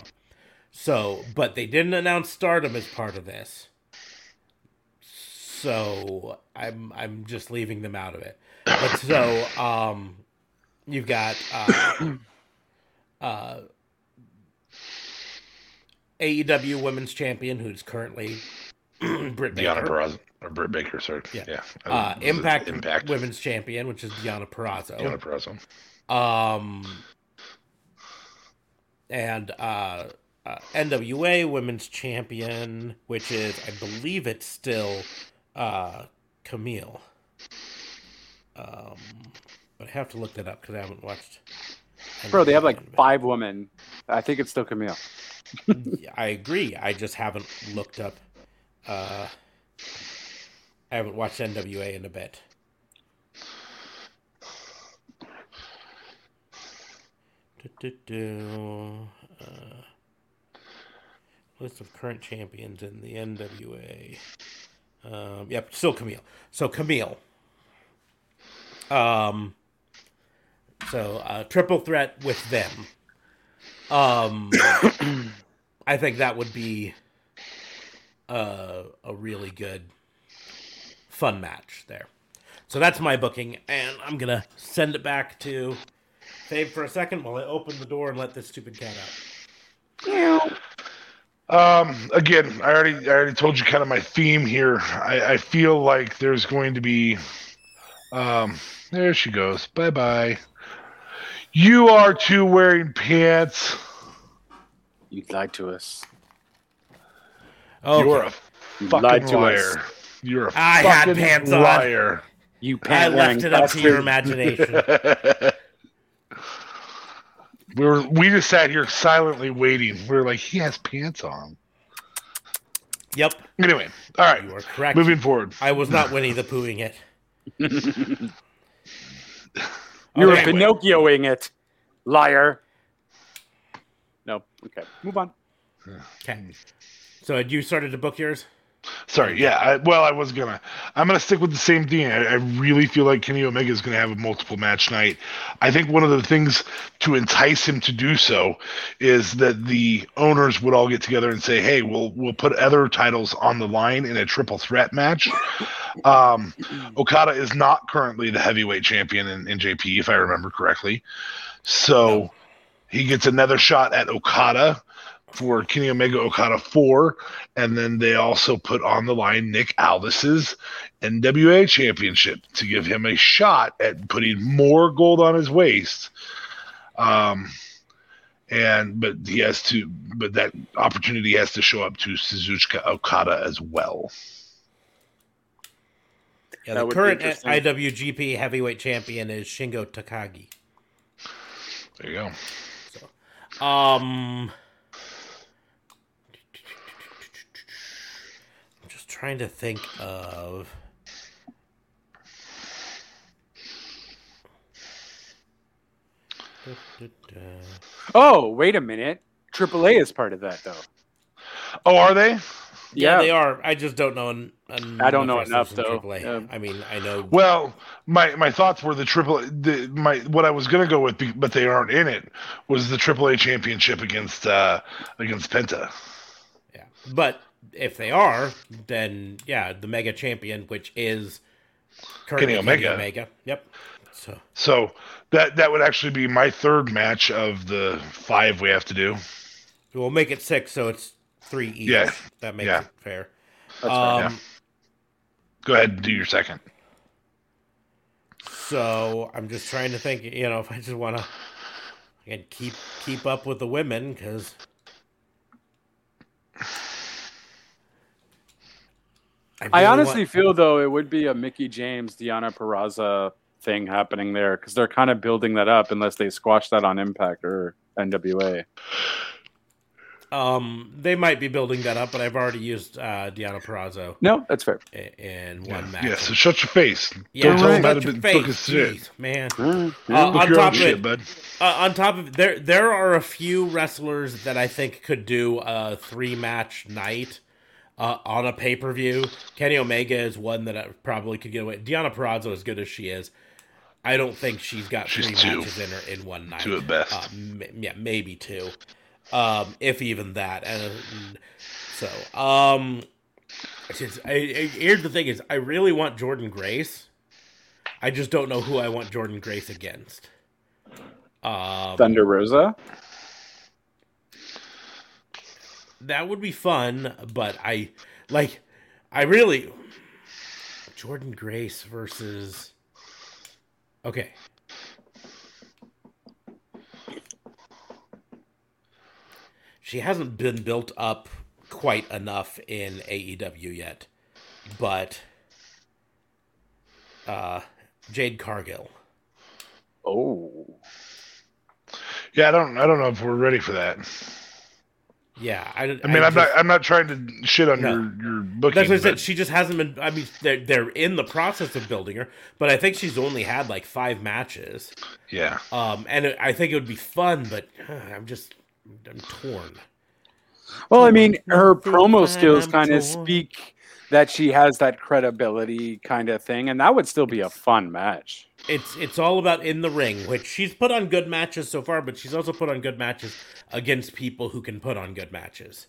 So, but they didn't announce Stardom as part of this. So I'm I'm just leaving them out of it. But so um, you've got uh, uh, AEW Women's Champion, who's currently Britt Deonna Baker. Purrazzo or Britt Baker, sorry. Yeah. Yeah. Uh, Impact, Impact. Women's Champion, which is Deonna Purrazzo. Deonna Purrazzo. Um, and uh, uh, NWA Women's Champion, which is, I believe it's still uh, Kamille. Um, but I have to look that up because I haven't watched. Bro, they have like five women. I think it's still Kamille. I agree. I just haven't looked up. Uh, I haven't watched NWA in a bit. Uh, list of current champions in the NWA. Um, yep, still Kamille. So Kamille. Um. So uh, triple threat with them. Um. I think that would be a, a really good, fun match there. So that's my booking, and I'm gonna send it back to Fave for a second while I open the door and let this stupid cat out. Um, again, I already I already told you kind of my theme here. I, I feel like there's going to be um there she goes. Bye bye. You are two wearing pants. You lied to us. Oh, You're a You fucking lied to us. liar. You're a I had fucking pants on. liar. You I left it up to your imagination. we were we just sat here silently waiting. We were like, he has pants on. yep, Anyway, all right. you are correct. Moving forward. I was not Winnie the Poohing it. You were Okay. Pinocchioing it, liar. No. Okay. Move on. Okay. So had you started to book yours? Sorry, yeah. I, well, I was gonna. I'm gonna stick with the same thing. I, I really feel like Kenny Omega is gonna have a multiple match night. I think one of the things to entice him to do so is that the owners would all get together and say, "Hey, we'll we'll put other titles on the line in a triple threat match." Um, Okada is not currently the heavyweight champion in, in JP, if I remember correctly. So he gets another shot at Okada for Kenny Omega Okada 4. And then they also put on the line Nick Aldis's NWA championship to give him a shot at putting more gold on his waist. Um, and but he has to, but that opportunity has to show up to Kazuchika Okada as well. Yeah, the current interesting. IWGP Heavyweight Champion is Shingo Takagi. There you go. So, Um, I'm just trying to think of. Oh, wait a minute. AAA is part of that, though. Oh, are they? Yeah, they are. I just don't know. En- en- I don't know enough, though. AAA. Yeah. I mean, I know. Well, my my thoughts were the triple. The, my what I was gonna go with, but they aren't in it. Was the AAA championship against uh against Penta? Yeah, but if they are, then yeah, the Mega Champion, which is currently Kenny Omega. Kenny Omega. Yep. So So that that would actually be my third match of the five we have to do. we'll make it six, so it's three each. Yeah. That makes Yeah. it fair. That's um, right. yeah. Go ahead and do your second. So I'm just trying to think. You know, if I just want to again keep keep up with the women because. I honestly feel though it would be a Mickie James, Deonna Purrazzo thing happening there because they're kind of building that up unless they squash that on Impact or NWA. Um, they might be building that up, but I've already used uh, Deonna Purrazzo No, that's fair. i- in one Yeah, match. yeah, so shut your face. Yeah, Don't tell shut him how your face, book his shit. jeez, man. Mm, Uh, yeah. Book on top of shit, it, bud. Uh, on top of it, there, there are a few wrestlers that I think could do a three match night uh, on a pay per view. Kenny Omega is one that I probably could get away. Deonna Purrazzo, as good as she is, I don't think she's got She's three two. matches in her in one night. Two at best. Uh, m- yeah, maybe two, um, if even that. And so, um, since I, I, here's the thing: is I really want Jordynne Grace. I just don't know who I want Jordynne Grace against. Um, Thunder Rosa. That would be fun, but I like I really Jordynne Grace versus Okay. She hasn't been built up quite enough in AEW yet, but uh Jade Cargill. Oh. Yeah, I don't. I don't know if we're ready for that. Yeah, I, I mean, I am not. I'm not trying to shit on No. your your booking. That's what I said. She just hasn't been. I mean, they're they're in the process of building her, but I think she's only had like five matches. yeah, Um, and it, I think it would be fun, but uh, I'm just I'm torn. Well, I mean, her promo skills kind of speak that she has that credibility kind of thing, and that would still be a fun match. It's it's all about in the ring, which she's put on good matches so far, but she's also put on good matches against people who can put on good matches.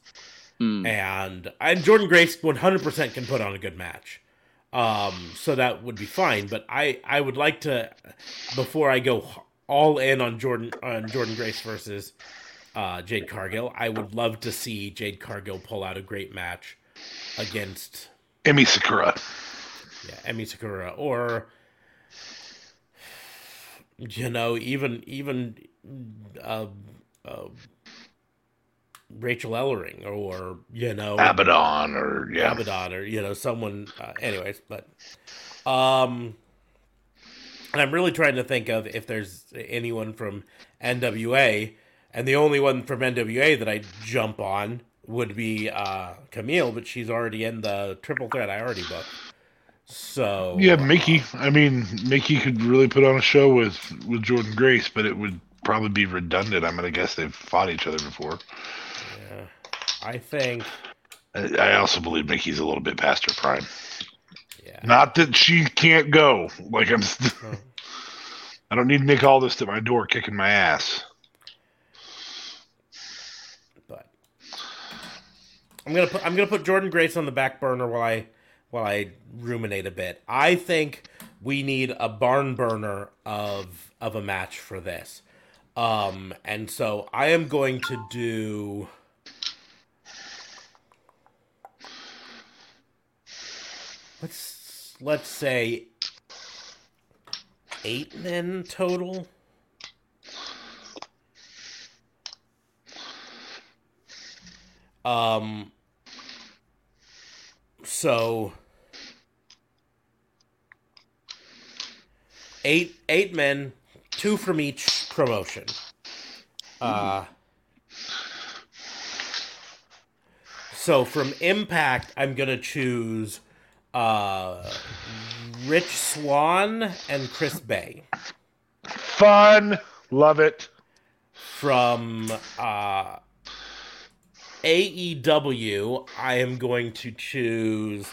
Hmm. And and Jordynne Grace 100% can put on a good match. Um, so that would be fine, but I I would like to before I go all in on Jordynne on Jordynne Grace versus uh, Jade Cargill, I would love to see Jade Cargill pull out a great match against Emi Sakura. yeah, Emi Sakura or you know even even uh, uh, Rachel Ellering or you know Abaddon, or yeah, Abaddon or you know someone uh, anyways but um and I'm really trying to think of if there's anyone from NWA and the only one from NWA that I jump on would be uh Kamille but she's already in the triple threat I already booked so yeah. Mickie. I mean, Mickie could really put on a show with with Jordynne Grace, but it would probably be redundant. I'm gonna guess they've fought each other before. yeah, I think I, I also believe Mickie's a little bit past her prime. yeah Not that she can't go. Like I'm. St- Oh. I don't need Nick Aldis at my door kicking my ass. but I'm gonna put I'm gonna put Jordynne Grace on the back burner while I while I ruminate a bit. I think we need a barn burner of of a match for this, um, and so I am going to do. Let's let's say eight men total. Um. So eight eight men, two from each promotion. Uh. So from Impact, I'm gonna choose uh, Rich Swann and Chris Bey. Fun, love it. From uh, AEW, I am going to choose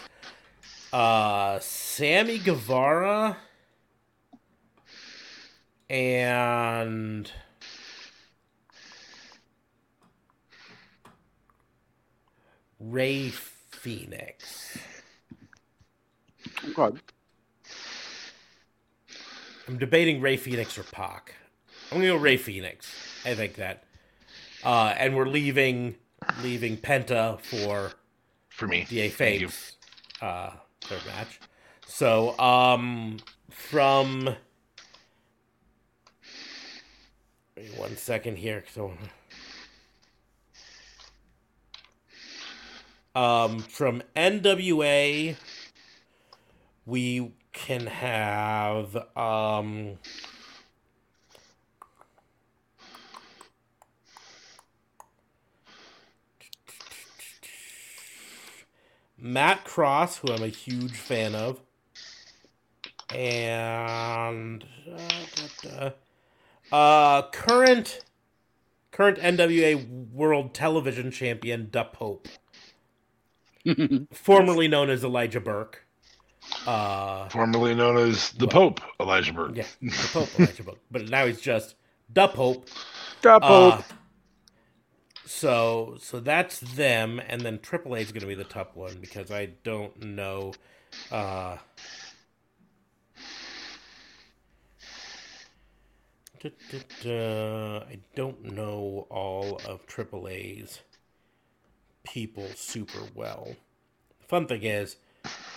uh, Sammy Guevara and Rey Fenix. Okay. I'm debating Rey Fenix or Pac. I'm gonna go Rey Fenix. I think that, uh, and we're leaving leaving Penta for For me, DA. Fates uh, third match. So um, from wait one second here. So um, from NWA, we can have um. Matt Cross, who I'm a huge fan of, and uh, da, da, uh, current current NWA World Television Champion Da Pope, formerly known as Elijah Burke. Uh, formerly known as the What? Pope, Elijah Burke. yeah, the Pope Elijah Burke, but now he's just Da Pope. Drop Uh, hope. So so that's them, and then AAA is going to be the top one because I don't know. Uh, duh, duh, duh, I don't know all of AAA's people super well. Fun thing is,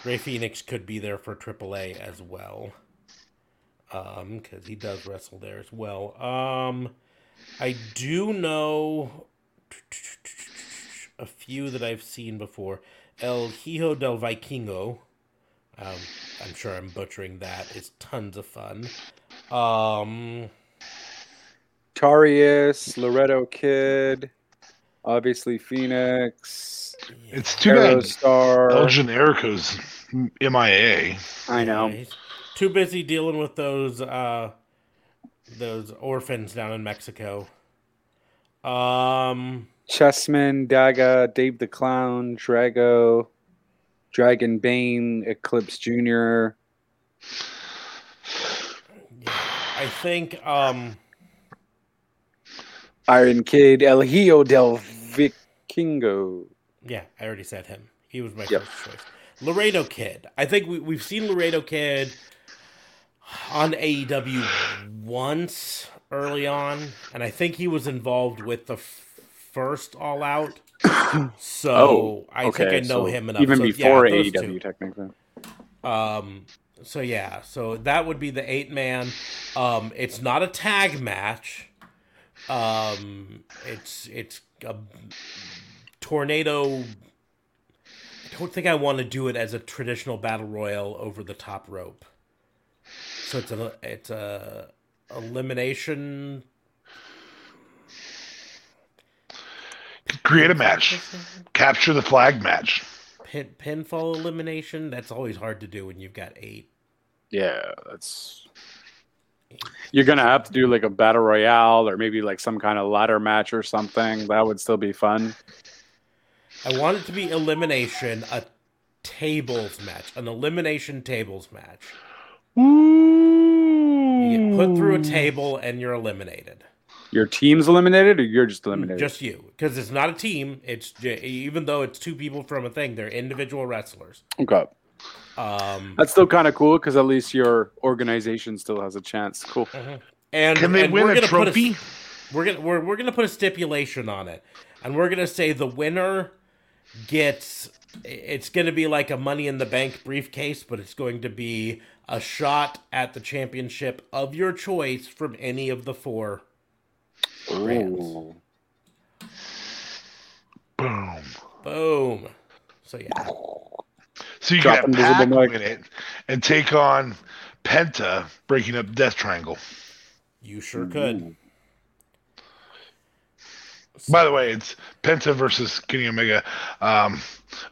Rey Fenix could be there for AAA as well. Um, because he does wrestle there as well. Um, I do know a few that I've seen before. El Hijo del Vikingo. Um, I'm sure I'm butchering that. It's tons of fun. Um, Taurus, Laredo Kid, obviously Fenix, It's too bad El Generico's MIA. I know. Yeah, he's too busy dealing with those uh those orphans down in Mexico. Um Chessman, Daga, Dave the Clown, Drago, Dragon Bane, Eclipse Jr. I think um Iron Kid, El Hijo del Vikingo. yeah, I already said him. He was my Yep. first choice. Laredo Kid. I think we we've seen Laredo Kid on AEW once early on, and I think he was involved with the f- first All Out. So I think I know so him enough. Even So, before those AEW, two. technically. Um, so yeah, so that would be the eight man. Um, it's not a tag match. Um, it's it's a tornado. I don't think I want to do it as a traditional battle royal over the top rope. So it's a it's a elimination. Create a match. Capture the flag match. Pin, pinfall elimination. That's always hard to do when you've got eight. Yeah, that's. You're gonna have to do like a battle royale or maybe like some kind of ladder match or something. That would still be fun. I want it to be elimination, a tables match, an elimination tables match. You get put through a table and you're eliminated. Your team's eliminated, or you're just eliminated. Just you, because it's not a team. It's even though it's two people from a thing, they're individual wrestlers. okay. Um, That's still kind of cool because at least your organization still has a chance. Cool. and Can they and win we're a gonna trophy? we're gonna we're, we're gonna put a stipulation on it, and we're gonna say the winner gets. It's gonna be like a Money in the Bank briefcase, but it's going to be a shot at the championship of your choice from any of the four. Brands. Boom. Boom. So yeah, So you Drop can have invisible Pac win it and take on Penta, breaking up Death Triangle. you sure could. By the way, it's Penta versus Kenny Omega. Um,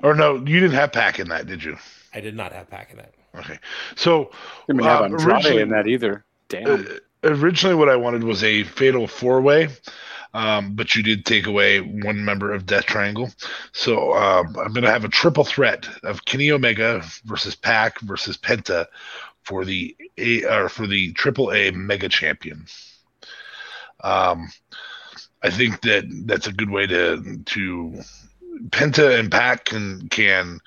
or no, you didn't have Pac in that, did you? I did not have Pac in that. Okay. So Didn't have uh, Andrade originally, in that either. Damn. uh, originally, what I wanted was a fatal four way. Um, but you did take away one member of Death Triangle. So um, I'm going to have a triple threat of Kenny Omega versus Pac versus Penta for the A or for the Triple A Mega Champion. Um, I think that that's a good way to to Penta and Pac can can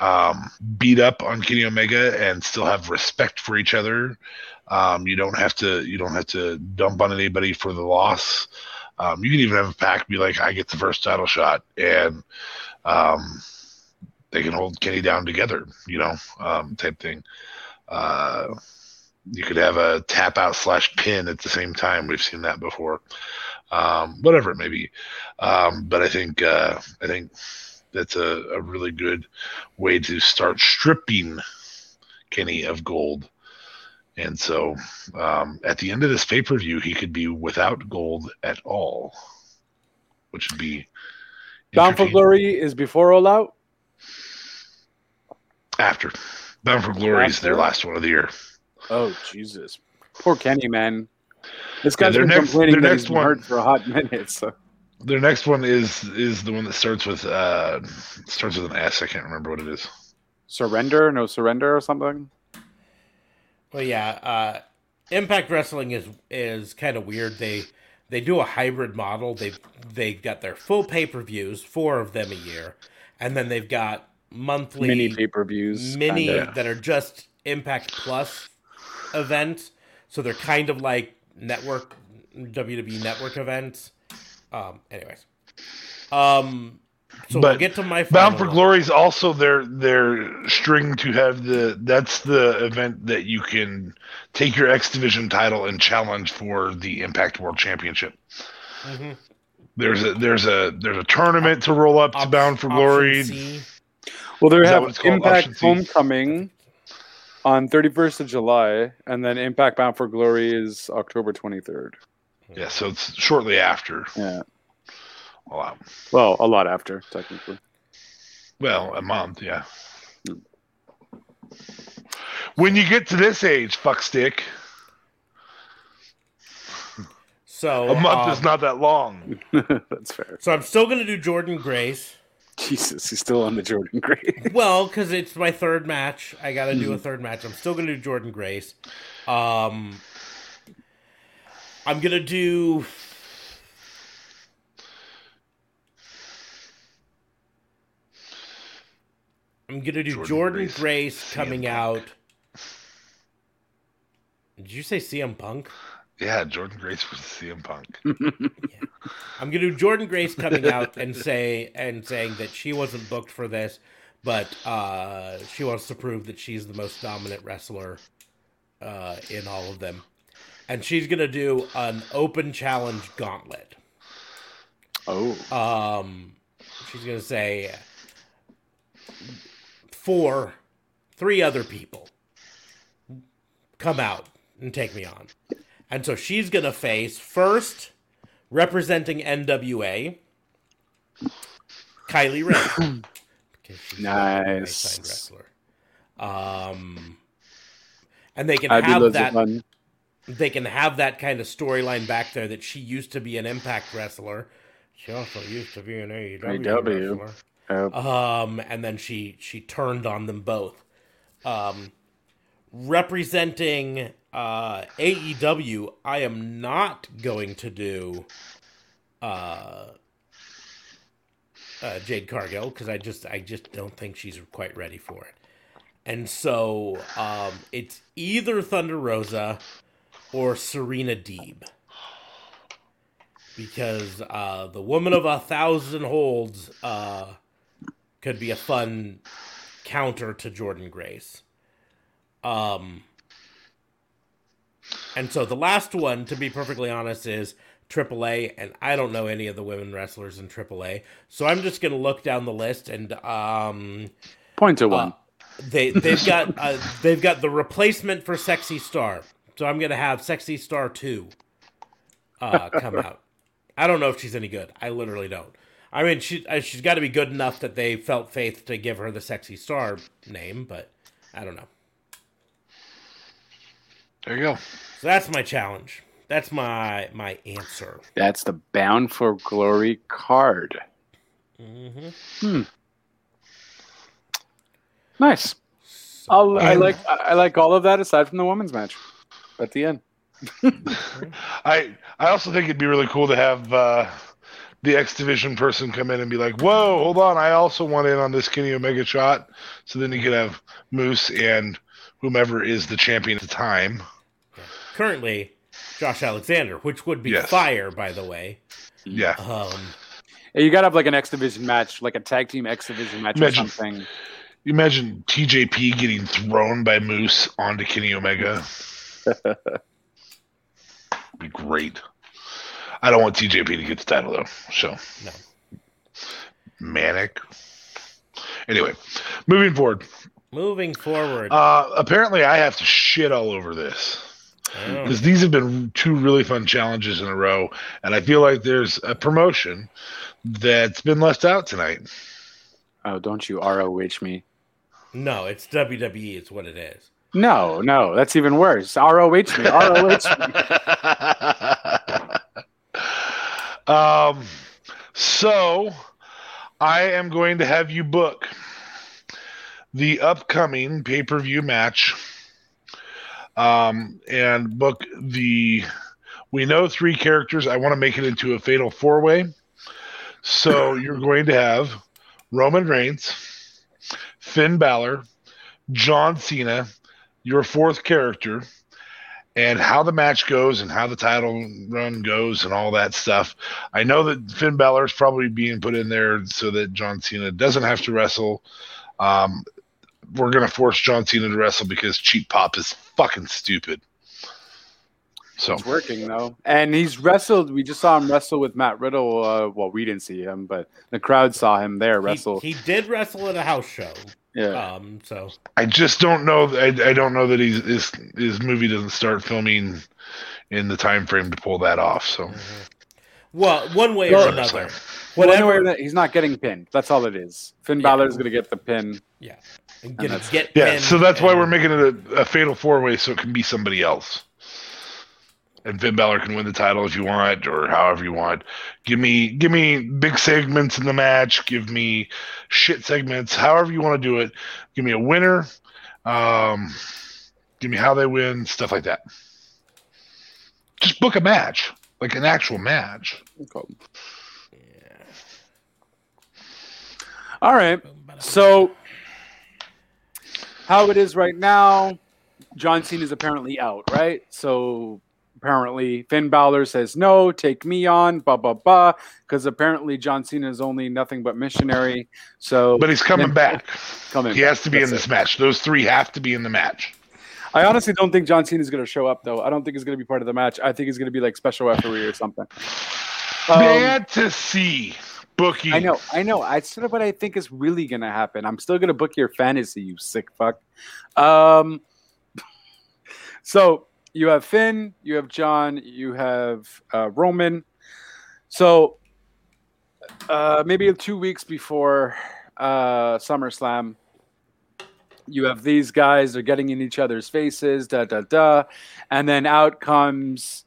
um, beat up on Kenny Omega and still have respect for each other. Um, you don't have to you don't have to dump on anybody for the loss. Um, you can even have a Pac be like, I get the first title shot, and um, they can hold Kenny down together, you know, um, type thing. Uh, you could have a tap out slash pin at the same time. We've seen that before. Um, whatever it may be, um, but I think uh, I think that's a, a really good way to start stripping Kenny of gold. And so um, at the end of this pay per view, he could be without gold at all, which would be Bound for. Glory is before All Out. after. Bound for Glory is their last one of the year. Oh Jesus, poor Kenny, man. This guy's their been next- complaining their that next he's been one- hurt for a hot minute. So Their next one is is the one that starts with uh starts with an S. I can't remember what it is. surrender, no surrender, or something. Well, yeah. Uh, Impact Wrestling is is kind of weird. They they do a hybrid model. They they got their full pay per views, four of them a year, and then they've got monthly Mini pay per views. mini kinda. that are just Impact Plus events. So they're kind of like network WWE network events. Um, anyways, um, So But we'll get to my Bound for. Glory is also their their string to have the that's the event that you can take your X Division title and challenge for the Impact World Championship. Mhm. There's a there's a there's a tournament to roll up to Op- Bound for Glory. C. Well, they Is have what it's called? Impact Option C? Homecoming on 31st of July, and then Impact Bound for Glory is October 23rd. Yeah, so it's shortly after. Yeah. All out. Well, a lot after, technically. Well, a month, yeah. When you get to this age, fuck stick, So a month um, is not that long. That's fair. So I'm still gonna do Jordynne Grace. Jesus, he's still on the Jordan Gray. Well, because it's my third match, I got to do a Hmm. third match. I'm still gonna do Jordynne Grace. Um, I'm gonna do. I'm gonna do Jordan Jordan, Grace, Grace, coming out. Did you say CM Punk? Yeah, Jordynne Grace was CM Punk. I'm gonna do Jordynne Grace coming out and say and saying that she wasn't booked for this, but uh, she wants to prove that she's the most dominant wrestler uh, in all of them, and she's gonna do an open challenge gauntlet. oh. Um, she's gonna say four, three other people come out and take me on, and so she's gonna face first representing NWA, Kylie Rae, because she's a Nice. wrestler. Um, and they can That'd have that they can have that kind of storyline back there that she used to be an Impact wrestler. She also used to be an AEW, wrestler. Um, and then she she turned on them both. Um, representing uh, AEW, I am not going to do uh, uh, Jade Cargill because I just I just don't think she's quite ready for it. And so um, it's either Thunder Rosa or Serena Deeb. Because uh, the woman of a thousand holds uh, could be a fun counter to Jordynne Grace. Um, and so the last one, to be perfectly honest, is AAA, and I don't know any of the women wrestlers in AAA, so I'm just gonna look down the list and um, point to one. uh, they they've got uh, they've got the replacement for Sexy Star, so I'm gonna have Sexy Star two uh, come out. I don't know if she's any good. I literally don't. I mean, she uh, she's got to be good enough that they felt faith to give her the Sexy Star name, but I don't know. There you go. So that's my challenge. That's my my answer. That's the Bound for Glory card. hmm Nice. I'll, I like I like all of that aside from the women's match at the end. I I also think it'd be really cool to have uh, the X Division person come in and be like, "Whoa, hold on! I also want in on this Kenny Omega shot." So then you could have Moose and whomever is the champion at the time. Currently, Josh Alexander, which would be Yes. fire, by the way. Yeah, Um, Yeah, you gotta have like an X Division match, like a tag team X Division match Imagine- or something. you imagine TJP getting thrown by Moose onto Kenny Omega. be great. I don't want TJP to get the title though. So no. manic. Anyway, moving forward. Moving forward. Uh, apparently, I have to shit all over this. Oh. because these have been two really fun challenges in a row, and I feel like there's a promotion that's been left out tonight. Oh, don't you ROH me? No, it's WWE. It's what it is. No, no, that's even worse. ROH me. ROH me. um, so I am going to have you book the upcoming pay per view match, um, and book the. We know three characters. I want to make it into a fatal four way. So you're going to have Roman Reigns, Finn Balor, John Cena, your fourth character, and how the match goes and how the title run goes and all that stuff. I know that Finn Balor is probably being put in there so that John Cena doesn't have to wrestle. Um, we're gonna force John Cena to wrestle because cheap pop is fucking stupid. So It's working though, and he's wrestled. We just saw him wrestle with Matt Riddle. Uh, well, we didn't see him, but the crowd saw him there He, wrestle. he did wrestle at a house show. yeah, Um, so I just don't know. I, I don't know that he's his his movie doesn't start filming in the time frame to pull that off. So well, one way or another, Well, whatever. anyway, he's not getting pinned. That's all it is. Finn Yeah. is gonna get the pin. yeah, and get, that's- get yeah, so that's why we're making it a, a fatal four way, so it can be somebody else. And Finn Balor can win the title if you want, or however you want. Give me, give me big segments in the match. Give me shit segments, however you want to do it. Give me a winner. Um, give me how they win, stuff like that. Just book a match, like an actual match. All right. So, how it is right now, John Cena is apparently out, right? So, apparently, Finn Balor says, no, take me on, blah, blah, blah, because apparently John Cena is only nothing but missionary. So, But he's coming back. coming He has to be in this it. match. Those three have to be in the match. I honestly don't think John Cena is going to show up, though. I don't think he's going to be part of the match. I think he's going to be like special referee or something. Um, Fantasy booking. I know, I know. I sort of what I think is really gonna happen. I'm still gonna book your fantasy, you sick fuck. Um, so you have Finn, you have John, you have uh, Roman. So uh, maybe two weeks before uh, SummerSlam, you have these guys They're getting in each other's faces, da da da, and then out comes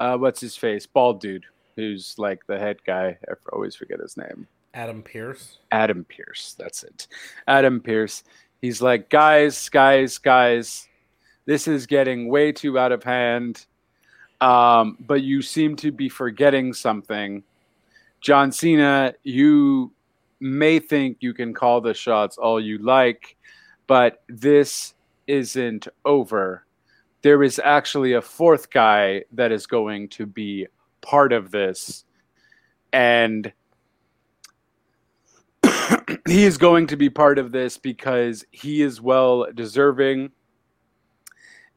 uh, what's his face, bald dude, who's like the head guy. I always forget his name. Adam Pearce. Adam Pearce. That's it. Adam Pearce. He's like, guys, guys, guys, this is getting way too out of hand. Um, but you seem to be forgetting something. John Cena, you may think you can call the shots all you like, but this isn't over. There is actually a fourth guy that is going to be part of this. And he is going to be part of this because he is well deserving.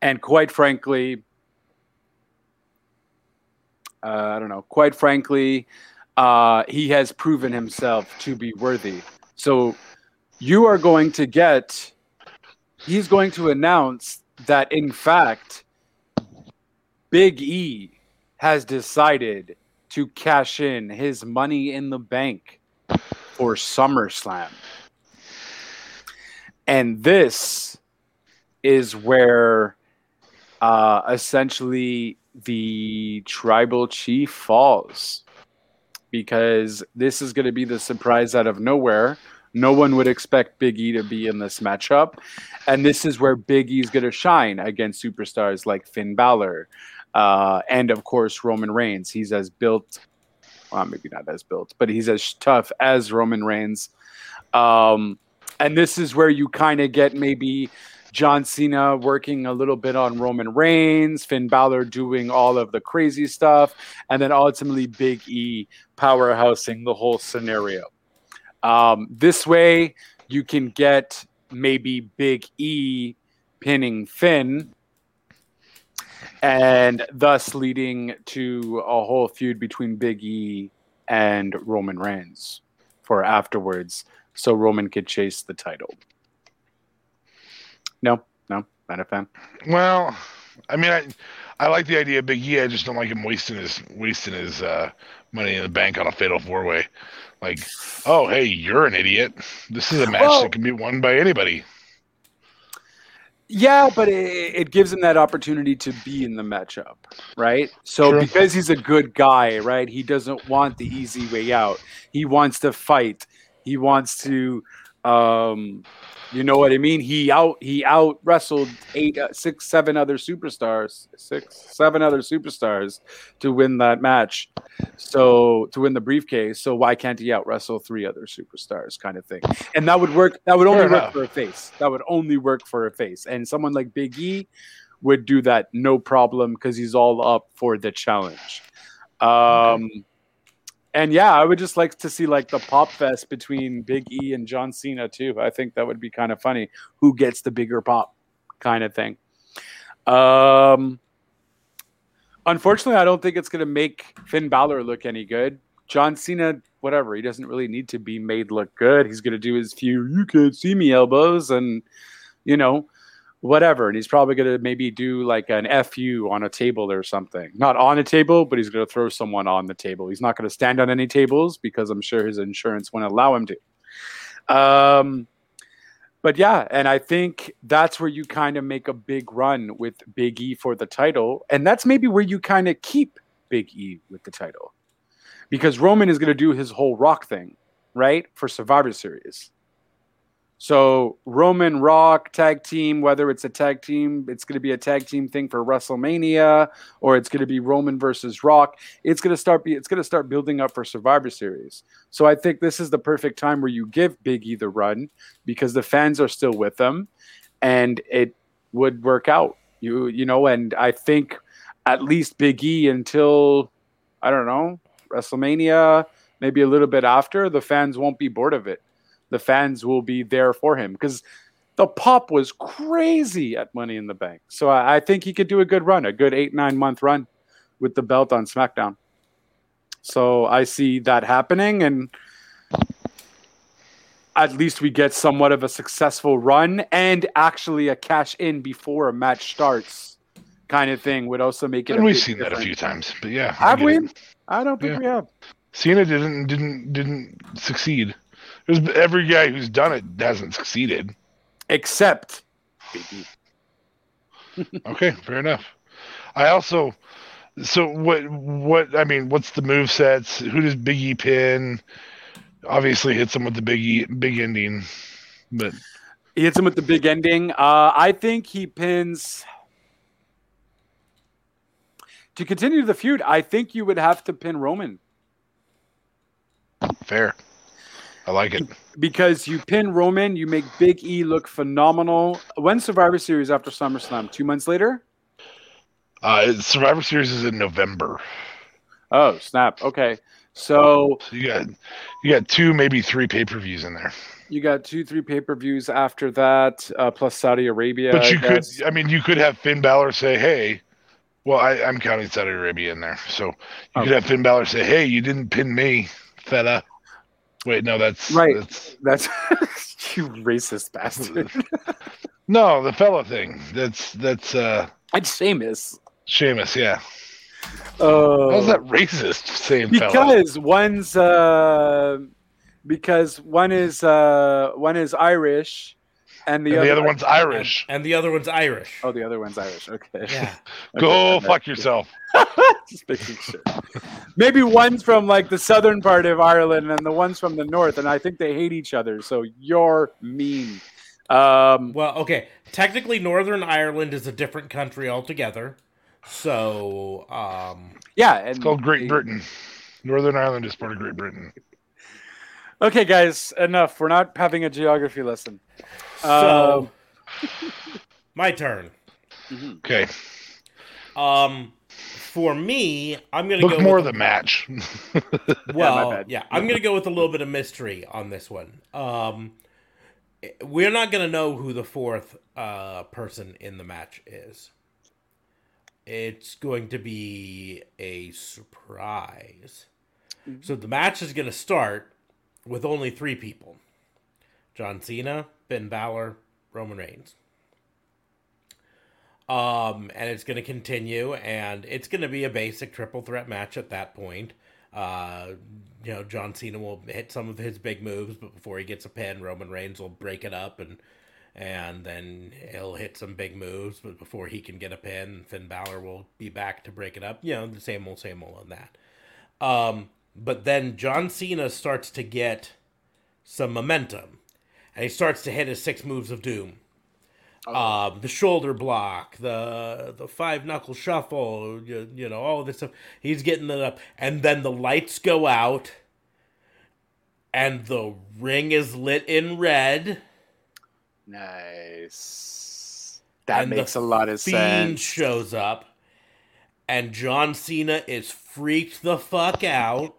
And quite frankly, uh, I don't know, quite frankly, uh, he has proven himself to be worthy. So you are going to get, he's going to announce that, in fact, Big E has decided to cash in his money in the bank for SummerSlam. And this is where uh, essentially the tribal chief falls because this is going to be the surprise out of nowhere. No one would expect Big E to be in this matchup. And this is where Big E is going to shine against superstars like Finn Balor uh, and, of course, Roman Reigns. He's as built, well, maybe not as built, but he's as tough as Roman Reigns. Um, and this is where you kind of get maybe John Cena working a little bit on Roman Reigns, Finn Balor doing all of the crazy stuff, and then ultimately Big E powerhousing the whole scenario. Um, this way, you can get maybe Big E pinning Finn, and thus leading to a whole feud between Big E and Roman Reigns for afterwards, so Roman could chase the title. No, no, not a fan. Well, I mean, I I like the idea of Big E. I just don't like him wasting his wasting his uh, money in the bank on a fatal four way. Like, oh hey, you're an idiot. This is a match Well- that can be won by anybody. Yeah, but it, it gives him that opportunity to be in the matchup, right? So True. because he's a good guy, right? He doesn't want the easy way out. He wants to fight. He wants to, um, you know what I mean? He out he out wrestled eight, uh, six, seven other superstars, six, seven other superstars to win that match. So to win the briefcase. So why can't he out wrestle three other superstars, kind of thing? And that would work. That would only Fair work enough. for a face. That would only work for a face. And someone like Big E would do that no problem because he's all up for the challenge. Um, and yeah, I would just like to see like the pop fest between Big E and John Cena too. I think that would be kind of funny. Who gets the bigger pop, kind of thing. Um, unfortunately, I don't think it's going to make Finn Balor look any good. John Cena, whatever, he doesn't really need to be made look good. He's going to do his few "you can't see me" elbows, and you know, whatever. And he's probably going to maybe do like an FU on a table or something. Not on a table, but he's going to throw someone on the table. He's not going to stand on any tables because I'm sure his insurance won't allow him to. Um, but yeah, and I think that's where you kind of make a big run with Big E for the title. And that's maybe where you kind of keep Big E with the title. Because Roman is going to do his whole rock thing, right? For Survivor Series. So Roman Rock tag team, whether it's a tag team, it's going to be a tag team thing for WrestleMania, or it's going to be Roman versus Rock. It's going to start be it's going to start building up for Survivor Series. So I think this is the perfect time where you give Big E the run because the fans are still with them, and it would work out. You you know, and I think at least Big E until I don't know WrestleMania, maybe a little bit after, the fans won't be bored of it the fans will be there for him because the pop was crazy at Money in the Bank. So I, I, think he could do a good run, a good eight, nine month run with the belt on SmackDown. So I see that happening. And at least we get somewhat of a successful run and actually a cash in before a match starts kind of thing would also make it. And we've seen different. that a few times, but yeah. Have I we? It. I don't think yeah. we have. Cena didn't didn't didn't succeed. There's every guy who's done it hasn't succeeded, except. okay, fair enough. I also, so what? What I mean, what's the move sets? Who does Biggie pin? Obviously, hits him with the big big ending, but he hits him with the big ending. Uh, I think he pins. To continue the feud, I think you would have to pin Roman. Fair. I like it. Because you pin Roman, you make Big E look phenomenal. When Survivor Series after SummerSlam? Two months later? Uh, Survivor Series is in November. Oh, snap. Okay. So, so you got you got two, maybe three pay per views in there. You got two, three pay per views after that, uh, plus Saudi Arabia. But you I could, I mean, you could have Finn Balor say, "Hey, well, I, am counting Saudi Arabia in there, so you okay. could have Finn Balor say, "Hey, you didn't pin me, fella." Wait, no, that's right. That's, that's you racist bastard. no, the fella thing. That's that's uh It's Sheamus. Sheamus, yeah. Oh, how's that racist? Saying because fella? one's uh because one is uh one is Irish and the, and other, the other one's Irish. And, and, the other one's Irish. Oh, the other one's Irish. Okay. Yeah. Go fuck yourself. Just making sure. Maybe one's from like the southern part of Ireland and the one's from the north, and I think they hate each other. So you're mean. Um, well, okay. Technically, Northern Ireland is a different country altogether. So, um, yeah, it's called Great Britain. Northern Ireland is part of Great Britain. Okay, guys, enough. We're not having a geography lesson. So, um, my turn. Mm-hmm. Okay. Um, for me, I'm gonna Look go more of the match. well, yeah, yeah, I'm gonna go with a little bit of mystery on this one. Um, we're not gonna know who the fourth uh, person in the match is. It's going to be a surprise. Mm-hmm. So the match is gonna start with only three people: John Cena, Finn Balor, Roman Reigns. Um, and it's going to continue, and it's going to be a basic triple threat match at that point. Uh, you know, John Cena will hit some of his big moves, but before he gets a pin, Roman Reigns will break it up, and and then he'll hit some big moves, but before he can get a pin, Finn Balor will be back to break it up. You know, the same old, same old on that. Um, but then John Cena starts to get some momentum and he starts to hit his six moves of doom. Oh. Um, the shoulder block, the the five knuckle shuffle, you, you know, all of this stuff. He's getting it up, and then the lights go out, and the ring is lit in red. Nice. That makes a lot of Fiend sense. shows up, and John Cena is freaked the fuck out.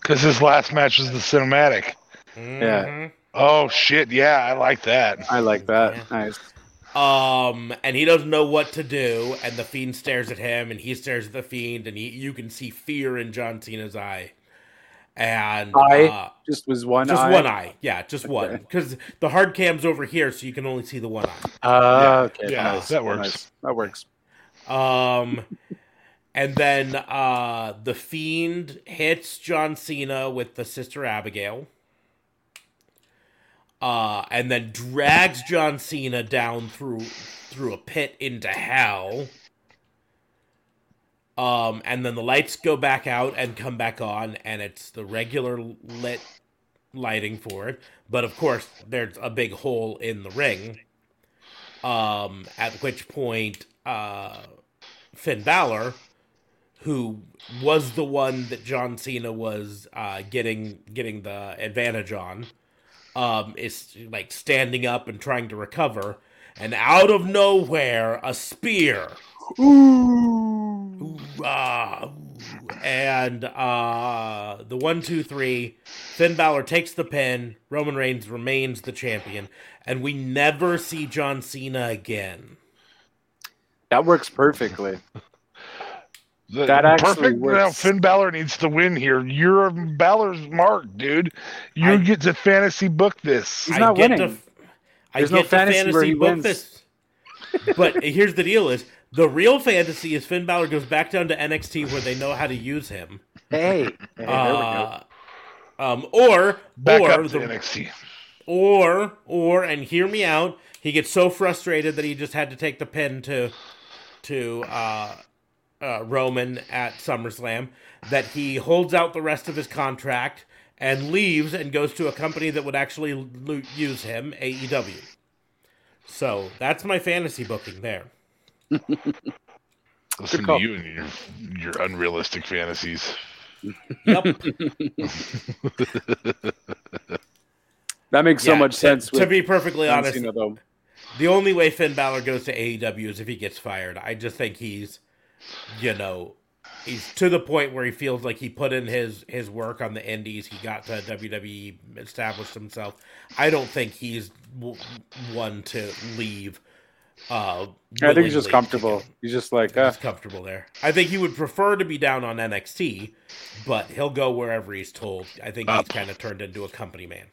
Because his last match was the cinematic. Mhm. Oh shit! Yeah, I like that. I like that. Yeah. Nice. Um, and he doesn't know what to do, and the fiend stares at him, and he stares at the fiend, and he, you can see fear in John Cena's eye. And Eye? uh, Just was one just eye. one eye, yeah, just one, because the hard cam's over here, so you can only see the one eye. Ah, Yeah. okay. Yeah, nice. that works. Nice. That works. Um, and then uh, the fiend hits John Cena with the Sister Abigail. Uh, and then drags John Cena down through through a pit into hell. Um, and then the lights go back out and come back on, and it's the regular lit lighting for it. But of course, there's a big hole in the ring. Um, at which point, uh, Finn Balor, who was the one that John Cena was uh, getting getting the advantage on, um, is like standing up and trying to recover, and out of nowhere, a spear. Ooh. Ooh. and uh, the one, two, three. Finn Balor takes the pin. Roman Reigns remains the champion, and we never see John Cena again. That works perfectly. The- That actually perfect. Now, works. Finn Balor needs to win here. You're Balor's mark, dude. You I- get to fantasy book this. He's not winning. To, I There's get no to fantasy fantasy, book wins. this. But here's the deal: is the real fantasy is Finn Balor goes back down to NXT where they know how to use him. Hey. hey there we go. Uh, um, or Back or up to the, NXT. or or and hear me out. He gets so frustrated that he just had to take the pin to to uh, uh, Roman at SummerSlam that he holds out the rest of his contract and leaves and goes to a company that would actually lo- use him, AEW. So that's my fantasy booking there. Listen to you and your your unrealistic fantasies. Yep. That makes so Yeah, much to- sense. To, with be perfectly honest, the only way Finn Balor goes to AEW is if he gets fired. I just think he's, you know, he's to the point where he feels like he put in his his work on the Indies. He got to WWE, established himself. I don't think he's w- one to leave. Uh, I think he's just willingly. comfortable. He's just like, uh, He's comfortable there. I think he would prefer to be down on NXT, but he'll go wherever he's told. I think he's kind of turned into a company man.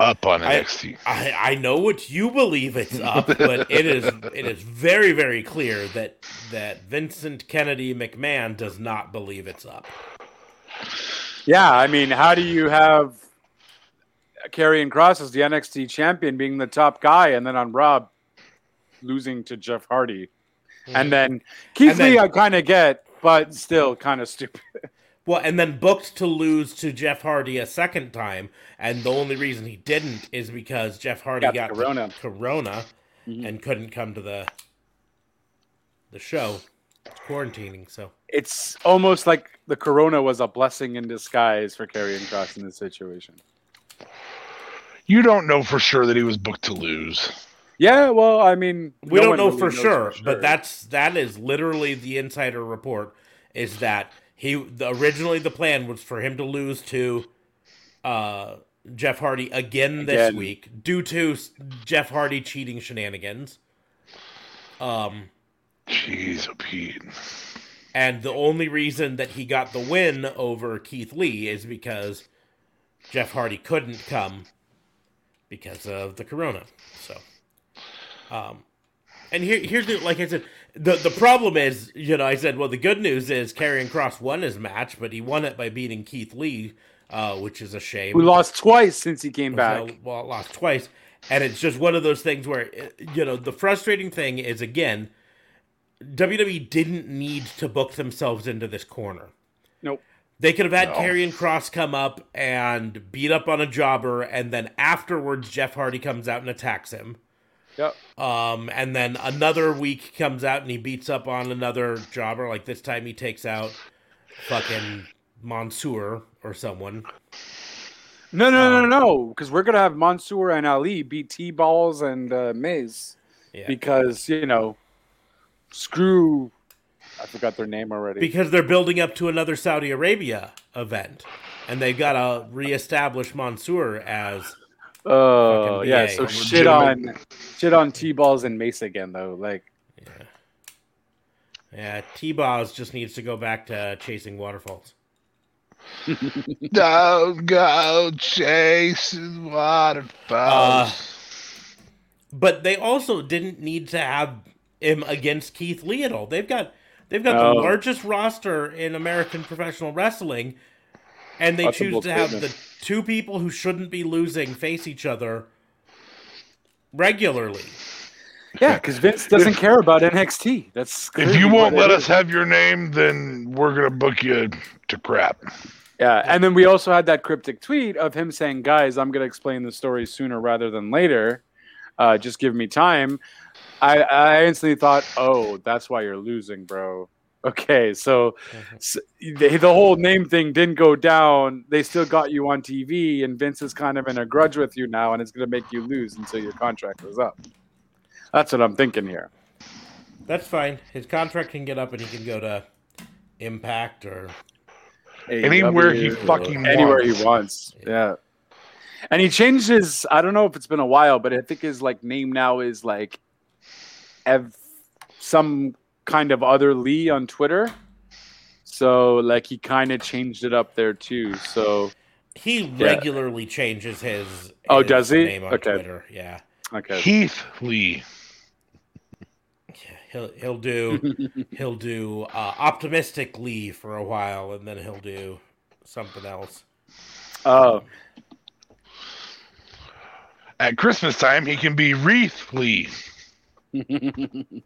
Up on I- NXT. I, I know what you believe it's up, but it is it is very very clear that that Vincent Kennedy McMahon does not believe it's up. yeah. I mean, how do you have Karrion Kross as the NXT champion being the top guy, and then on Raw losing to Jeff Hardy, and mm-hmm. then Keith And then- Lee, I kind of get, but still kind of stupid. Well, and then booked to lose to Jeff Hardy a second time, and the only reason he didn't is because Jeff Hardy Got got, the the corona. corona Mhm. and couldn't come to the the show, quarantining. So It's almost like the Corona was a blessing in disguise for Karrion Kross in this situation. You don't know for sure that he was booked to lose. Yeah, well, I mean, we no don't know really for sure, for but that's that is literally the insider report is that he the, originally the plan was for him to lose to uh Jeff Hardy again this Again. week due to Jeff Hardy cheating shenanigans. Um Jeez, oh Pete. and the only reason that he got the win over Keith Lee is because Jeff Hardy couldn't come because of the corona. So, um, and here, here's the like I said, the the problem is, you know, I said, well, the good news is Karrion Kross won his match, but he won it by beating Keith Lee, uh, which is a shame. We lost twice since he came back. Well, well, lost twice, and it's just one of those things where uh, you know the frustrating thing is again, WWE didn't need to book themselves into this corner. Nope. They could have had No. Karrion Kross come up and beat up on a jobber, and then afterwards Jeff Hardy comes out and attacks him. Yep. Um, and then another week comes out and he beats up on another jobber. Like this time he takes out fucking Mansoor or someone. No, no, no, Um, no, because we're gonna have Mansoor and Ali beat T Balls and uh, Miz Yeah. because you know, screw. I forgot their name already. because they're building up to another Saudi Arabia event, and they've got to reestablish Mansoor as Oh fucking yeah, so A shit on shit on T balls and Mace again though. Like yeah. yeah. T balls just needs to go back to chasing waterfalls. Don't go chasing waterfalls. Uh, But they also didn't need to have him against Keith Lee at all. They've got they've got No. the largest roster in American professional wrestling, and they That's choose to have the statement. Two people who shouldn't be losing face each other regularly. yeah, because Vince doesn't care about NXT. That's if you won't let it us is. have your name, then we're gonna book you to crap. Yeah, and then we also had that cryptic tweet of him saying, "Guys, I'm going to explain the story sooner rather than later. Uh, just give me time." I, I instantly thought, "Oh, that's why you're losing, bro." Okay, so, mm-hmm. s the, the whole name thing didn't go down. They still got you on TV, and Vince is kind of in a grudge with you now, and it's going to make you lose until your contract is up. That's what I'm thinking here. That's fine. His contract can get up, and he can go to Impact or Anywhere he AEW, fucking anywhere wants. he wants. Yeah. And he changed his I don't know if it's been a while, but I think his like name now is like Ev some kind of other Lee on Twitter. So like he kind of changed it up there too. So he Yeah. regularly changes his. Oh, does he? Name on Okay. Twitter. Yeah. okay. Heath Lee. He'll he'll do he'll do uh, optimistic Lee for a while, and then he'll do something else. Oh, At Christmas time, he can be Wreath Lee.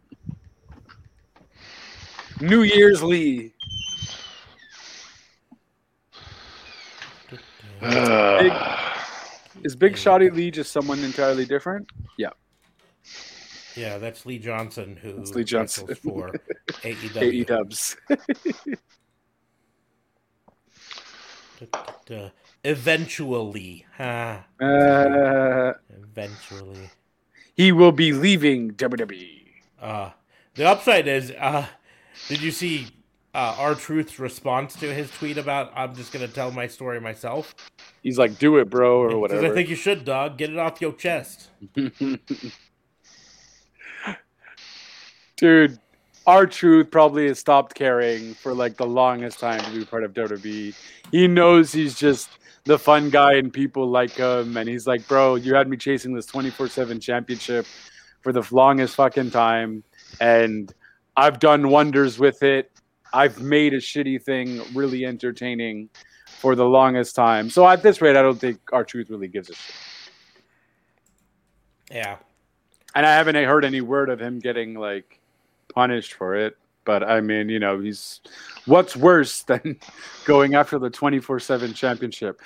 New Year's Lee. Uh, Is Big Shotty Lee just someone entirely different? Yeah. Yeah, that's Lee Johnson who That's Lee Johnson. for AE AEW. dubs. Uh, eventually, ha, Uh, eventually. he will be leaving. WWE. Uh, the upside is, uh, did you see uh, R-Truth's response to his tweet about I'm just gonna tell my story myself? He's like, "Do it, bro," or He says, whatever. I think you should, dog. Get it off your chest. Dude, our truth probably has stopped caring for like the longest time to be part of WWE. He knows he's just the fun guy and people like him, and he's like, "Bro, you had me chasing this twenty four seven championship for the longest fucking time, and I've done wonders with it. I've made a shitty thing really entertaining." For the longest time, so at this rate, I don't think R-Truth really gives a shit. Yeah. And I haven't heard any word of him getting like punished for it. But I mean, you know, he's what's worse than going after the twenty four seven championship.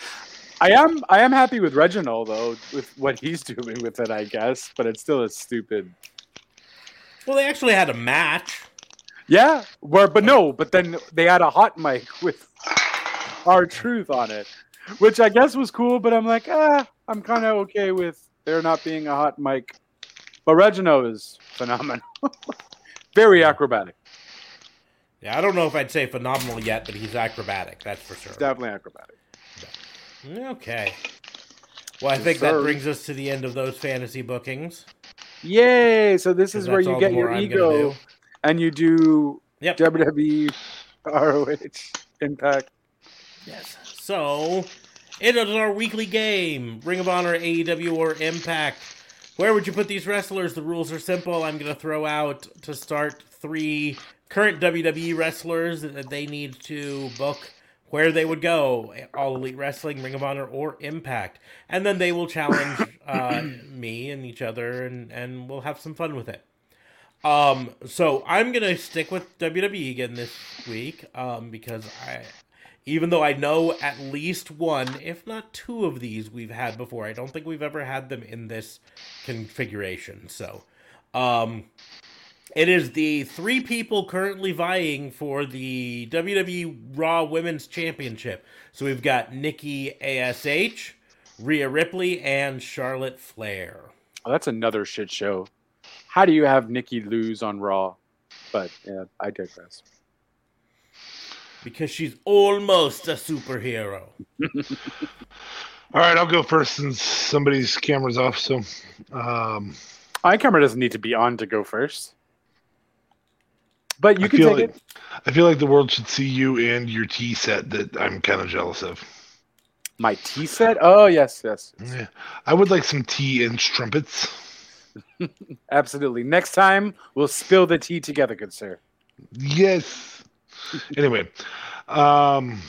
I am I am happy with Reginald though, with what he's doing with it, I guess. But it's still a stupid Well, they actually had a match. Yeah, where but no, but then they had a hot mic with R-Truth on it. Which I guess was cool, but I'm like, ah, I'm kinda okay with there not being a hot mic. But Reginald is phenomenal. Very acrobatic. Yeah, I don't know if I'd say phenomenal yet, but he's acrobatic. That's for sure. Definitely acrobatic. Okay. Well, I Yes, think that brings us to the end of those fantasy bookings. Yay! So this is where you get your I'm ego and you do Yep. WWE ROH Impact. Yes. So, it is our weekly game Ring of Honor, AEW, or Impact. Where would you put these wrestlers? The rules are simple. I'm going to throw out to start three current WWE wrestlers that they need to book where they would go All Elite Wrestling, Ring of Honor, or Impact. And then they will challenge uh, me and each other, and, and we'll have some fun with it. Um, so I'm gonna stick with WWE again this week, um, because I, even though I know at least one, if not two of these we've had before, I don't think we've ever had them in this configuration. So, um, it is the three people currently vying for the WWE Raw Women's Championship. So we've got Nikki Ash, Rhea Ripley, and Charlotte Flair. Oh, that's another shit show. how do you have Nikki lose on Raw? But yeah, I digress. Because she's almost a superhero. All right, I'll go first since somebody's camera's off. So, um, My camera doesn't need to be on to go first. But you I can feel take like- it. I feel like the world should see you and your tea set that I'm kind of jealous of. My tea set? Oh, yes, yes. Yeah. I would like some tea and strumpets. Absolutely. Next time, we'll spill the tea together, good sir. Yes. anyway, um,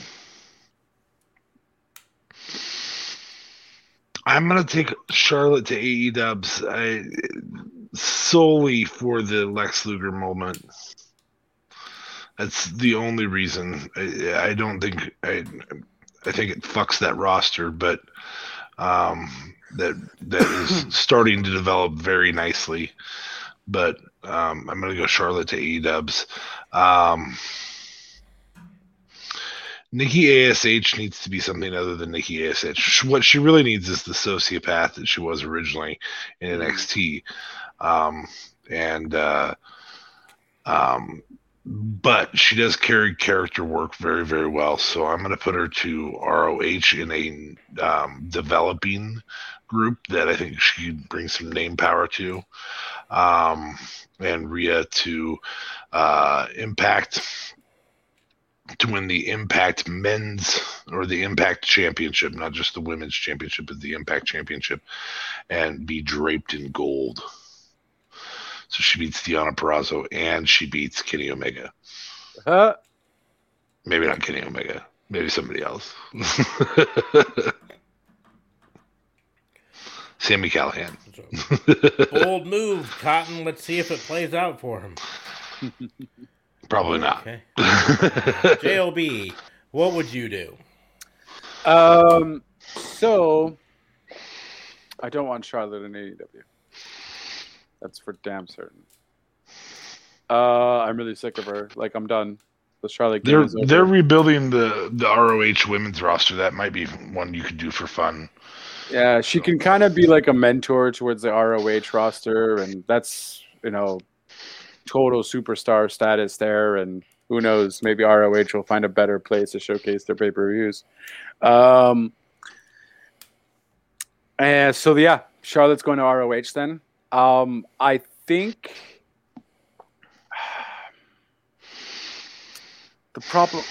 I'm gonna take Charlotte to AE Dubs I, solely for the Lex Luger moment. That's the only reason. I, I don't think I. I think it fucks that roster, but um, that that is starting to develop very nicely. But um, I'm gonna go Charlotte to AE Dubs. Um, Nikki Ash needs to be something other than Nikki Ash. What she really needs is the sociopath that she was originally in NXT, um, and uh, um, but she does carry character work very very well. So I'm going to put her to ROH in a um, developing group that I think she brings some name power to, um, and Rhea to uh, Impact to win the Impact Men's or the Impact Championship, not just the Women's Championship, but the Impact Championship, and be draped in gold. So she beats Deonna Purrazzo and she beats Kenny Omega. Huh? Maybe not Kenny Omega. Maybe somebody else. Sami Callihan. Bold move, Cotton. Let's see if it plays out for him. Probably not. Okay. JLB, what would you do? Um, so I don't want Charlotte in AEW. That's for damn certain. Uh, I'm really sick of her. Like I'm done. The Charlotte They're they're rebuilding the the ROH women's roster. That might be one you could do for fun. Yeah, she can kind of be like a mentor towards the ROH roster, and that's you know, total superstar status there. And who knows, maybe ROH will find a better place to showcase their pay per views. Um, and so yeah, Charlotte's going to ROH then. Um, I think the problem.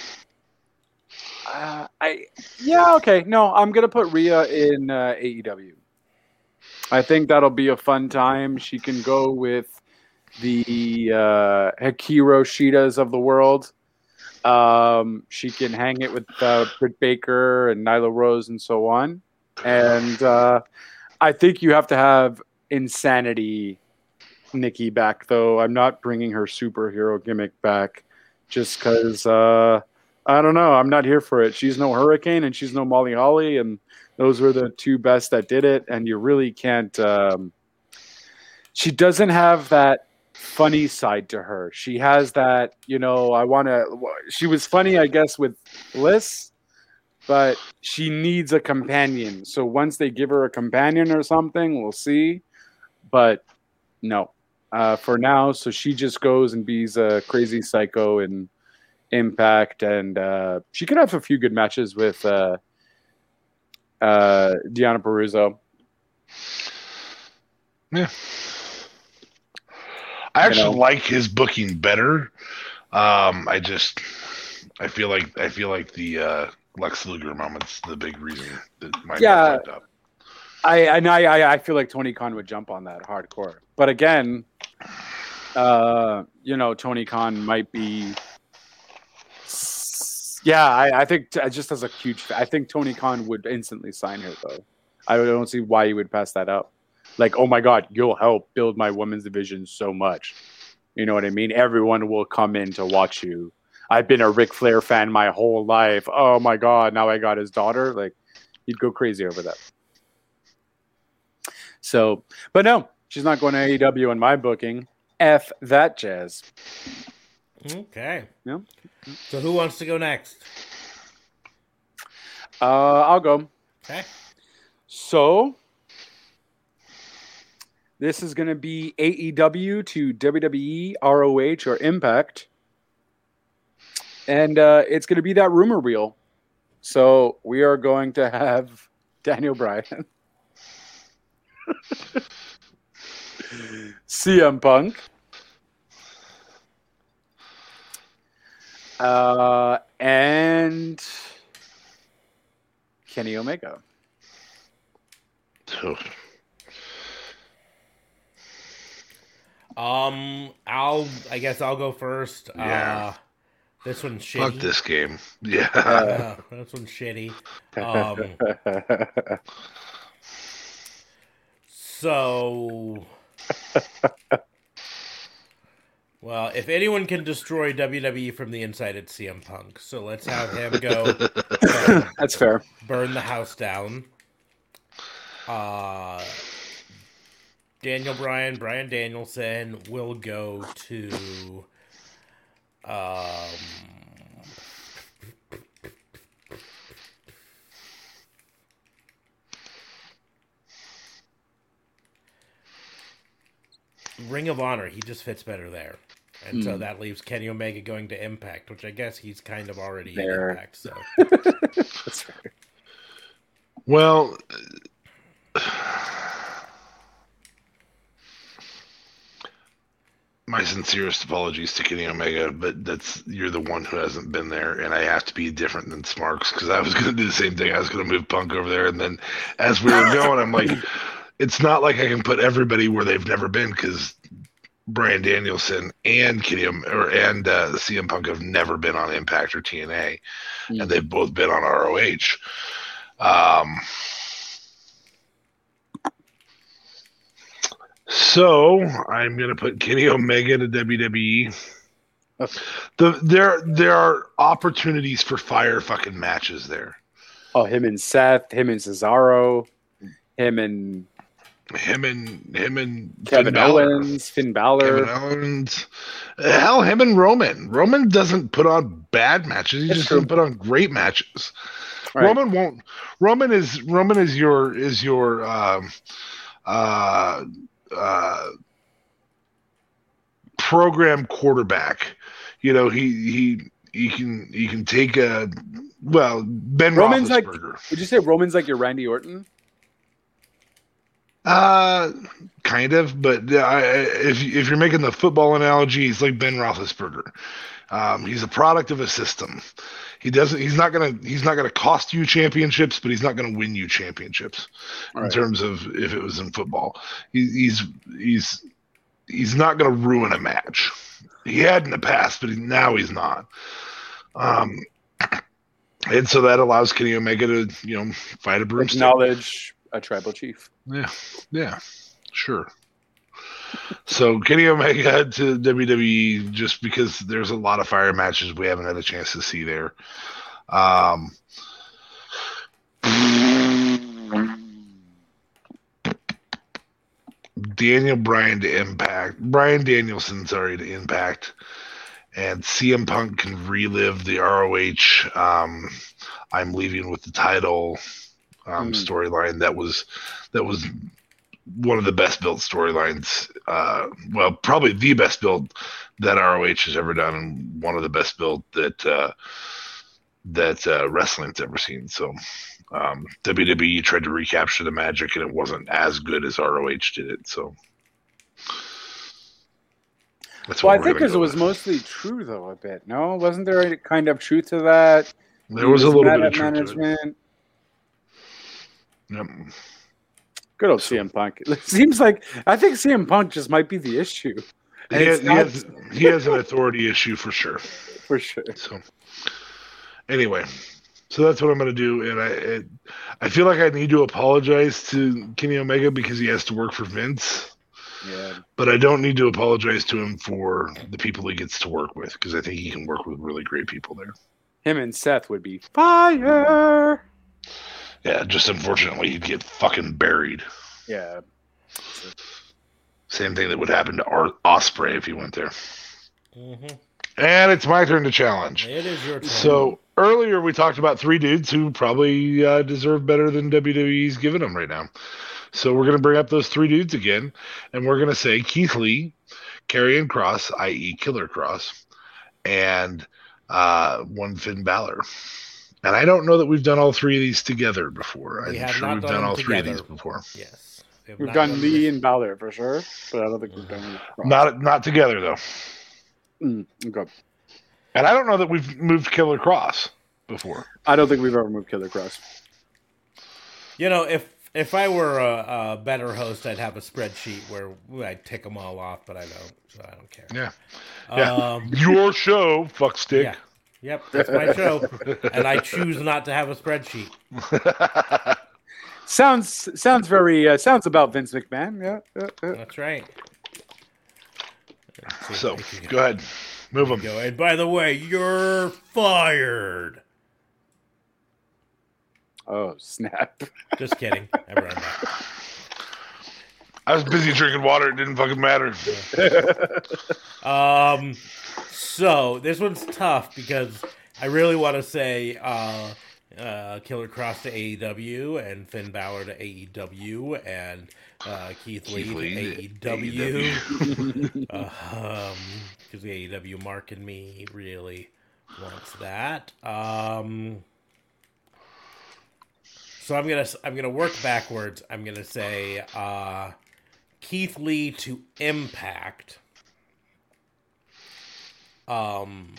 Uh, I yeah okay no I'm gonna put Rhea in uh, AEW. I think that'll be a fun time. She can go with the uh, Hikaru Shidas of the world. Um, she can hang it with uh, Britt Baker and Nyla Rose and so on. And uh, I think you have to have insanity Nikki back though. I'm not bringing her superhero gimmick back just because uh, I don't know. I'm not here for it. She's no Hurricane and she's no Molly Holly, and those were the two best that did it. And you really can't. Um, she doesn't have that funny side to her. She has that, you know. I want to. She was funny, I guess, with Bliss, but she needs a companion. So once they give her a companion or something, we'll see. But no, uh, for now. So she just goes and be's a crazy psycho in Impact, and uh, she could have a few good matches with uh, uh, Deonna Purrazzo. Yeah. I actually know. like his booking better. Um, I just I feel like I feel like the uh, Lex Luger moment's the big reason that might Yeah. up. I and I, I feel like Tony Khan would jump on that hardcore. But again, uh, you know, Tony Khan might be. Yeah, I, I think t- just as a huge, I think Tony Khan would instantly sign her though. I don't see why he would pass that up. Like, oh my God, you'll help build my women's division so much. You know what I mean? Everyone will come in to watch you. I've been a Ric Flair fan my whole life. Oh my God, now I got his daughter. Like, he'd go crazy over that. So, but no, she's not going to AEW in my booking. F that jazz. Okay. Yeah. So who wants to go next? Uh, I'll go. Okay. So, This is going to be AEW to WWE, ROH, or Impact. And uh, it's going to be that rumor wheel. So we are going to have Daniel Bryan, CM Punk, uh, and Kenny Omega. Um, I'll. I guess I'll go first. Yeah. Uh, this one's shitty. Fuck shitty. this game. Yeah. Uh, this one's shitty. Um, so. Well, if anyone can destroy WWE from the inside, it's CM Punk. So let's have him go uh, That's fair. burn the house down. Uh, Daniel Bryan, Brian Danielson will go to. Um, Ring of Honor, he just fits better there. And so Hmm. that leaves Kenny Omega going to Impact, which I guess he's kind of already There. in Impact. So That's fair. Well, my sincerest apologies to Kenny Omega, but that's you're the one who hasn't been there, and I have to be different than Smarks because I was going to do the same thing. I was going to move Punk over there, and then as we were going, I'm like, it's not like I can put everybody where they've never been because Bryan Danielson and Kenny Om- or and uh, CM Punk have never been on Impact or TNA, Mm. and they've both been on ROH. Um, so I'm gonna put Kenny Omega to WWE. The there there are opportunities for fire fucking matches there. Oh, him and Seth, him and Cesaro, him and Him and him and Kevin Finn Balor. Owens, Finn Balor. Kevin Owens. Hell, him and Roman. Roman doesn't put on bad matches. He That's just true. doesn't put on great matches. Right. Roman won't. Roman is Roman is your is your um, uh, uh, program quarterback. You know he he he can he can take a well Ben Roman's like- Would you say Roman's like your Randy Orton? Uh, kind of, but I- if if you're making the football analogy, he's like Ben Roethlisberger. Um, he's a product of a system. He doesn't. He's not gonna. He's not gonna cost you championships, but he's not gonna win you championships in terms of if it was in football. He, he's he's he's not gonna ruin a match. He had in the past, but he, now he's not. Um, and so that allows Kenny Omega to you know fight a broomstick. Acknowledge a tribal chief. Yeah, yeah, sure. So Kenny Omega to WWE just because there's a lot of fire matches we haven't had a chance to see there. Um, Daniel Bryan to Impact, Bryan Danielson, sorry, to Impact, and CM Punk can relive the ROH. Um, I'm leaving with the title um, Hmm. storyline that was that was one of the best built storylines. Uh, well, probably the best build that ROH has ever done, and one of the best built that uh, that uh, wrestling's ever seen. So um, WWE tried to recapture the magic, and it wasn't as good as ROH did it. So. That's Well, I think because it was with. mostly true, though, a bit. No, wasn't there a kind of truth to that? there was a little bit of truth to it. Yep. Good old CM Punk. It seems like I think CM Punk just might be the issue. He, it's he has, he has an authority issue for sure. for sure. So, anyway, so that's what I'm going to do, and I it, I feel like I need to apologize to Kenny Omega because he has to work for Vince, Yeah. but I don't need to apologize to him for the people he gets to work with because I think he can work with really great people there. Him and Seth would be fire. Yeah, just unfortunately he'd get fucking buried. Yeah. Same thing that would happen to Ar- Ospreay if he went there. hmm And it's my turn to challenge. It is your turn. So earlier we talked about three dudes who probably uh, deserve better than WWE's giving them right now. So we're gonna bring up those three dudes again, and we're gonna say Keith Lee, Karrion Kross, i.e. Killer Kross, and uh, one Finn Balor. And I don't know that we've done all three of these together before. We I'm have sure not we've done done them all three of these before. Yes. We have We've done done Lee and Balor for sure, but I don't think we've done Kross. Not not together though. Mm, okay. And I don't know that we've moved Killer Kross before. I don't think we've ever moved Killer Kross. You know, if if I were a, a better host, I'd have a spreadsheet where I'd tick them all off, but I don't, so I don't care. Yeah. Yeah. Um, Your show, fuck stick. yeah. Yep, that's my show, and I choose not to have a spreadsheet. Sounds sounds very uh, sounds about Vince McMahon. Yeah. yeah, yeah. That's right. Let's see if So go ahead. Move them. go. And by the way, you're fired. Oh snap! Just kidding. Everyone back. I was busy drinking water. It didn't fucking matter. Um, so this one's tough because I really want to say uh, uh, Killer Kross to AEW and Finn Balor to AEW and uh, Keith, Lee, Keith Lee to to AEW. um, because the AEW mark in me really wants that. Um, so I'm gonna I'm gonna work backwards. I'm gonna say uh, Keith Lee to Impact. Um,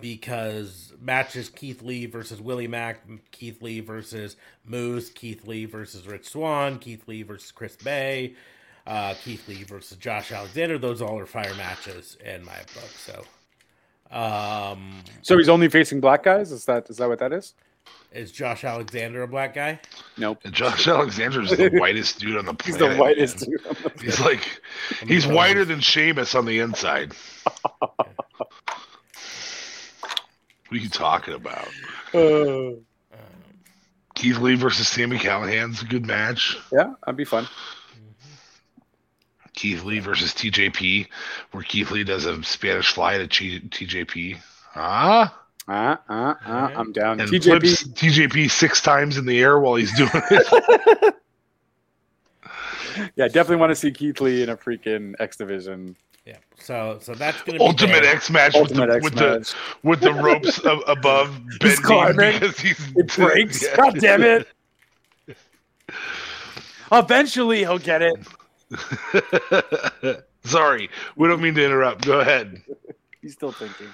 because matches Keith Lee versus Willie Mack, Keith Lee versus Moose, Keith Lee versus Rich Swann, Keith Lee versus Chris Bey, uh, Keith Lee versus Josh Alexander. Those all are fire matches in my book. So, um, So he's only facing black guys. Is that is that what that is? Is Josh Alexander a black guy? Nope. And Josh Alexander is the whitest dude on the planet. He's the whitest man. dude. on the He's like, he's whiter than Sheamus on the inside. What are you talking about? Uh, Keith Lee versus Sami Callihan's a good match. yeah, that'd be fun. Keith Lee versus TJP, where Keith Lee does a Spanish fly to TJP. Ah, Uh, uh, uh, I'm down. and TJP. flips TJP six times in the air while he's doing it. Yeah, definitely want to see Keith Lee in a freaking X Division Yeah. So, so that's gonna be Ultimate there. X match Ultimate with, X the, with the with the ropes a- above He's bending climbing. because he's It breaks. Yeah. God damn it! Eventually, he'll get it. Sorry, we don't mean to interrupt. Go ahead. He's still thinking.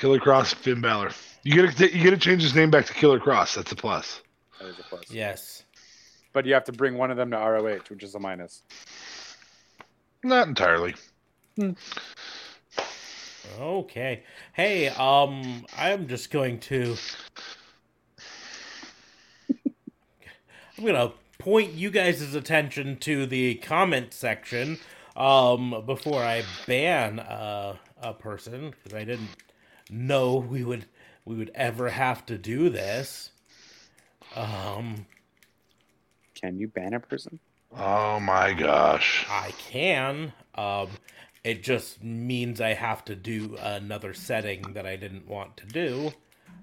Killer Kross, Finn Balor. You gotta you gotta change his name back to Killer Kross. That's a plus. That is a plus. Yes. But you have to bring one of them to ROH, which is a minus. Not entirely. Okay. Hey, um, I'm just going to. I'm gonna point you guys' attention to the comment section, um, before I ban uh, a person because I didn't know we would we would ever have to do this. Um, Can you ban a person? Oh my gosh. I can. Um, it just means I have to do another setting that I didn't want to do.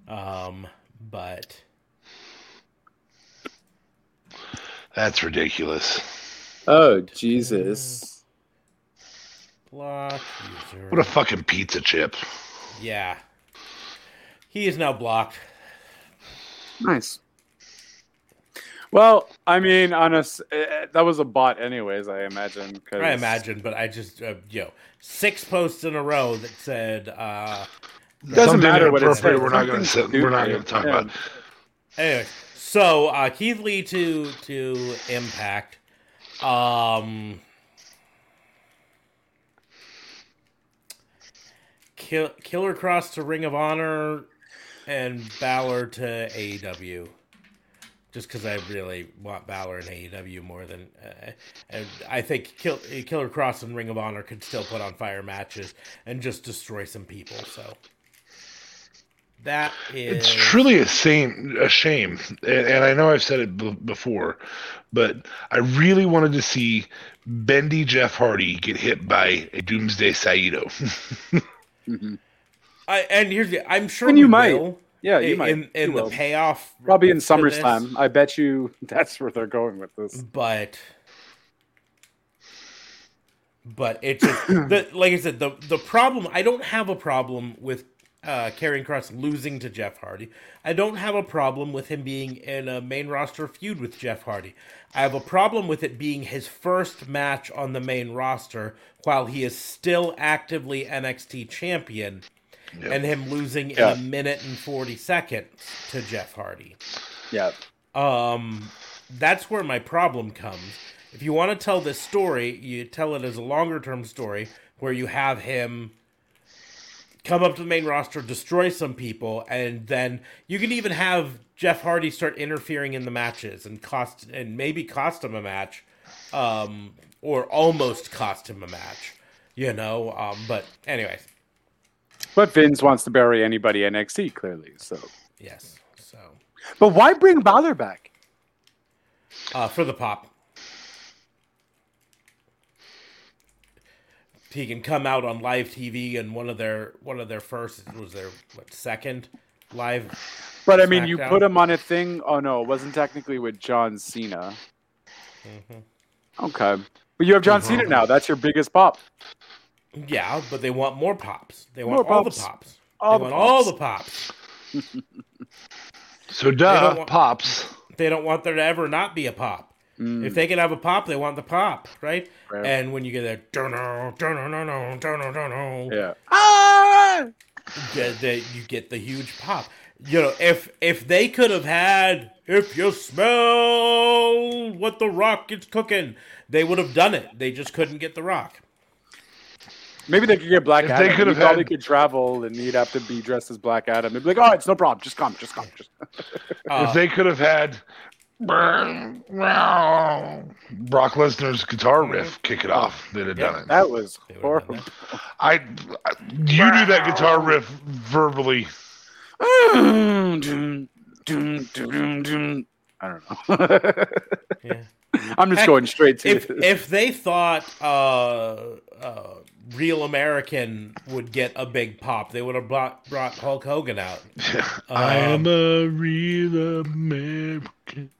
Um, but That's ridiculous. Oh Jesus! block user. What a fucking pizza chip. Yeah. He is now blocked. Nice. Well, I mean, on a s- eh, that was a bot, anyways. I imagine. 'cause- I imagine, but I just uh, you know six posts in a row that said. uh Doesn't Something matter what it inappropriate says. We're not gonna sit, we're not gonna talk Yeah. about. Anyway, so uh, Keith Lee to to Impact. Um, Kill, Killer Kross to Ring of Honor, and Balor to AEW. Just because I really want Balor and AEW more than, uh, and I think Kill, Killer Kross and Ring of Honor could still put on fire matches and just destroy some people. So that is It's truly a shame, a shame, and, and I know I've said it b- before, but I really wanted to see Bendy Jeff Hardy get hit by a Doomsday Saito. Mhm. I, and here's the I'm sure And you might. will. Yeah, you in might. in, in You the will. payoff. Probably in SummerSlam. I bet you that's where they're going with this. but but it's just the, like I said the the problem I don't have a problem with uh Karrion Kross losing to Jeff Hardy. I don't have a problem with him being in a main roster feud with Jeff Hardy. I have a problem with it being his first match on the main roster while he is still actively NXT champion and him losing Yeah. in a minute and 40 seconds to Jeff Hardy. Yeah. Um, that's where my problem comes. If you want to tell this story, you tell it as a longer term story where you have him come up to the main roster, destroy some people, and then you can even have Jeff Hardy start interfering in the matches and cost and maybe cost him a match, um, or almost cost him a match. You know, um, but anyways, But Vince wants to bury anybody in NXT clearly. So, yes. So but why bring Balor back? uh, for the pop. He can come out on live TV and one of their one of their first was their what second live. But I mean, you put him on a thing. Oh no, it wasn't technically with John Cena. Mm-hmm. Okay, but you have John Cena now. That's your biggest pop. Yeah, but they want more pops. They want More all pops. the pops. All they the want all the pops. So don't duh, want- pops. They don't want there to ever not be a pop. If they can have a pop, they want the pop, right? Right. And when you get there, dunno, dunno, dunno, dunno, dunno, Yeah. Ah! the, the, you get the huge pop. You know, if if they could have had, if you smell what the Rock is cooking, they would have done it. They just couldn't get the Rock. Maybe they could get Black If they Adam. could He have probably had- could travel, and he'd have to be dressed as Black Adam. They'd be like, "Oh, it's no problem. Just come. Just come. Just." Uh, if they could have had Brock Lesnar's guitar riff kick it off, they'd have done it. that was horrible. done I, I you do that guitar riff verbally. I don't know. yeah. I'm just Heck, going straight to if this. if they thought uh, uh, Real American would get a big pop, they would have brought brought Hulk Hogan out. I Um, am a real American.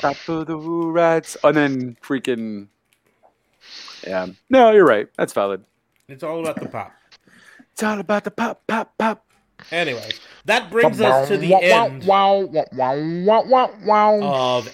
Top of the rats, oh, and then freaking. Yeah. No, you're right. That's valid. It's all about the pop. It's all about the pop, pop, pop. Anyways, that brings us to the end of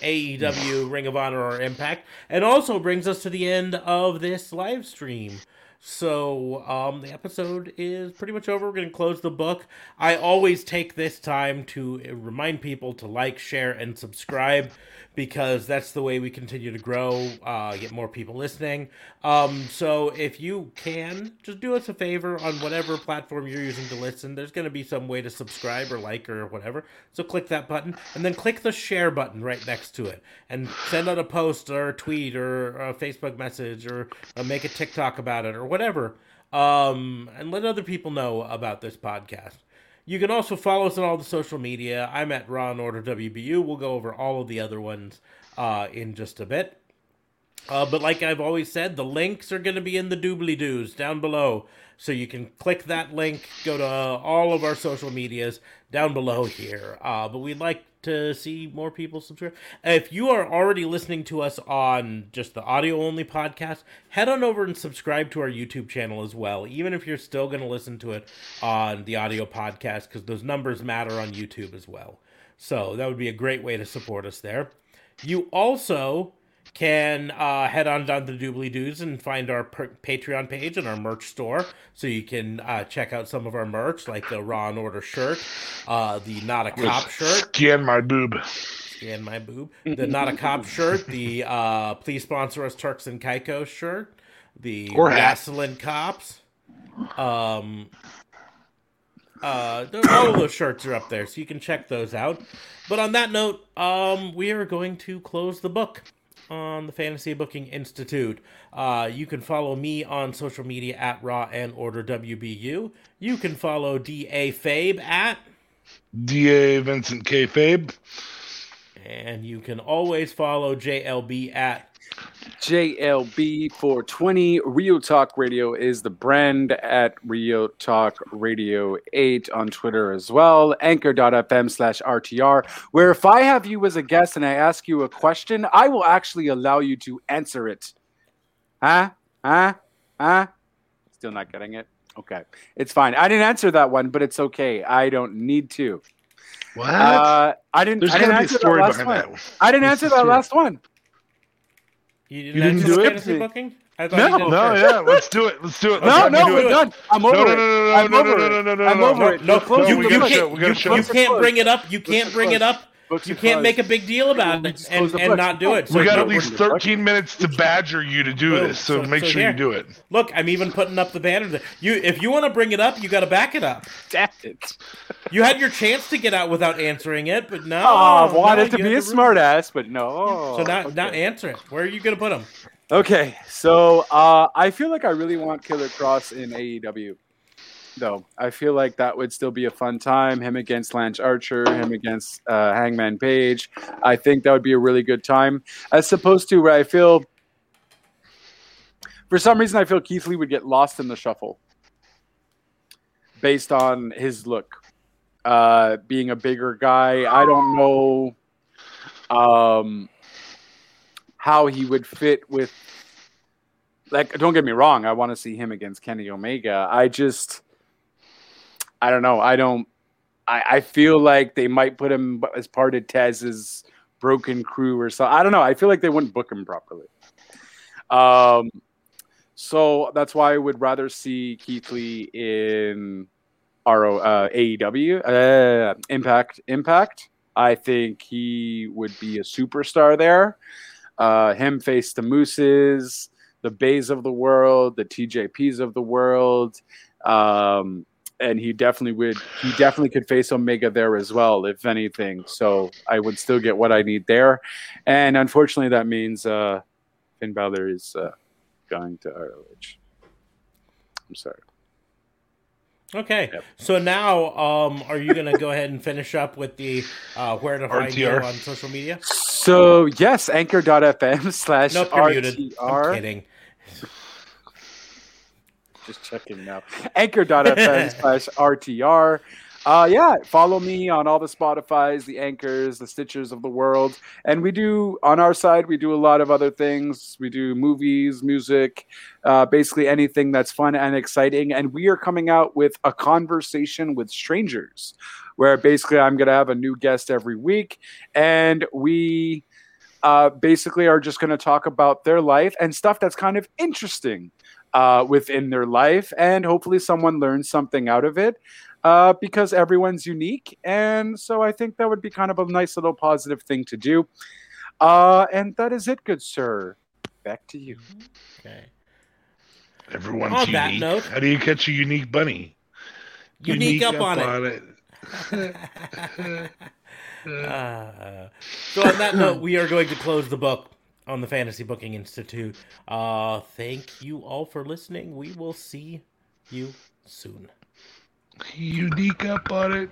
AEW Ring of Honor or Impact, and also brings us to the end of this live stream. So, um, the episode is pretty much over. We're going to close the book. I always take this time to remind people to like, share, and subscribe because that's the way we continue to grow, uh, get more people listening. Um, so, if you can, just do us a favor on whatever platform you're using to listen. There's going to be some way to subscribe or like or whatever. So, click that button and then click the share button right next to it and send out a post or a tweet or a Facebook message or, uh make a TikTok about it or whatever. Um, and let other people know about this podcast. You can also follow us on all the social media. I'm at Raw and Order WBU. We'll go over all of the other ones uh, in just a bit. Uh, but like I've always said, the links are going to be in the doobly doos down below. So you can click that link, go to all of our social medias down below here. Uh, but we'd like to see more people subscribe. If you are already listening to us on just the audio only podcast, head on over and subscribe to our YouTube channel as well, even if you're still going to listen to it on the audio podcast, because those numbers matter on YouTube as well. So that would be a great way to support us there. You also can uh, head on down to Doobly Doos and find our per- Patreon page and our merch store. So you can uh, check out some of our merch, like the Raw and Order shirt, uh, the Not a Cop shirt, Scan my boob. Scan my boob, the Not a Cop shirt, the uh, Please Sponsor Us Turks and Caicos shirt, the Or hat. Cops. Um, uh, all of those shirts are up there, so you can check those out. But on that note, um, we are going to close the book on the Fantasy Booking Institute. Uh, you can follow me on social media at Raw and Order WBU. You can follow DA Fabe at, Da Vincent K. Fabe. and you can always follow JLB at JLB420. Rio Talk Radio is the brand at Rio Talk Radio 8 on Twitter as well. Anchor.fm slash RTR, where if I have you as a guest and I ask you a question, I will actually allow you to answer it. Huh? Huh? Huh? Still not getting it? Okay. It's fine. I didn't answer that one, but it's okay. I don't need to. What? Uh, I didn't, There's I didn't gotta be a answer that last behind one. that. I didn't answer the that last one. You didn't, You didn't do it? fantasy booking? I No. No, first. yeah, let's do it. Let's do it. No, let me no, we're it. done. I'm No, over no, it. no, no, I'm no, over no, it. no, no, no, I'm no, over no. it. No, We're closed. No, you, we you gotta can't, show- we gotta you, show. you can't bring it up. You Books can't are bring it closed. up. Books You can't make a big deal about it and, and not do it. So we got no, at least 13 minutes to badger you to do this, so, So- make so sure here. you do it. Look, I'm even putting up the banner. There. You, if you want to bring it up, you got to back it up. Damn it. You had your chance to get out without answering it, but no. Oh, I wanted no, to be a smart ass, but no. So now, Okay. now answer it. Where are you gonna put them? Okay, so uh, I feel like I really want Killer Kross in AEW, though. I feel like that would still be a fun time. Him against Lance Archer, him against uh, Hangman Page. I think that would be a really good time, as opposed to where I feel. For some reason, I feel Keith Lee would get lost in the shuffle, based on his look, uh, being a bigger guy. I don't know. Um, how he would fit with like don't get me wrong i want to see him against kenny omega i just i don't know. I don't i, I feel like they might put him as part of tez's broken crew or something i don't know. I feel like they wouldn't book him properly. Um so that's why i would rather see keith lee in RO, uh, aew uh, impact impact. I think he would be a superstar there. Uh, him face the Mooses, the Beys of the world, the TJPs of the world, um, and he definitely would. He definitely could face Omega there as well, if anything. So I would still get what I need there, and unfortunately, that means uh, Finn Balor is uh, going to ROH. I'm sorry. Okay. Yep. So now, um, are you gonna go ahead and finish up with the uh, where to find you on social media? So yes, Anchor.fm slash Nope, you're muted. I'm RTR. kidding. just checking now. Anchor.fm slash RTR. Uh, yeah, follow me on all the Spotify's, the Anchors, the Stitchers of the world. And we do, on our side, we do a lot of other things. We do movies, music, uh, basically anything that's fun and exciting. And we are coming out with a conversation with strangers, where basically I'm going to have a new guest every week. And we uh, basically are just going to talk about their life and stuff that's kind of interesting uh, within their life, and hopefully someone learns something out of it uh, because everyone's unique. And so I think that would be kind of a nice little positive thing to do. Uh, and that is it, good sir. Back to you. Okay. Everyone's On that unique. note- How do you catch a unique bunny? Unique, up, on it. it. Uh, so on that note, we are going to close the book on the Fantasy Booking Institute. Uh, thank you all for listening. We will see you soon. You unique up on it.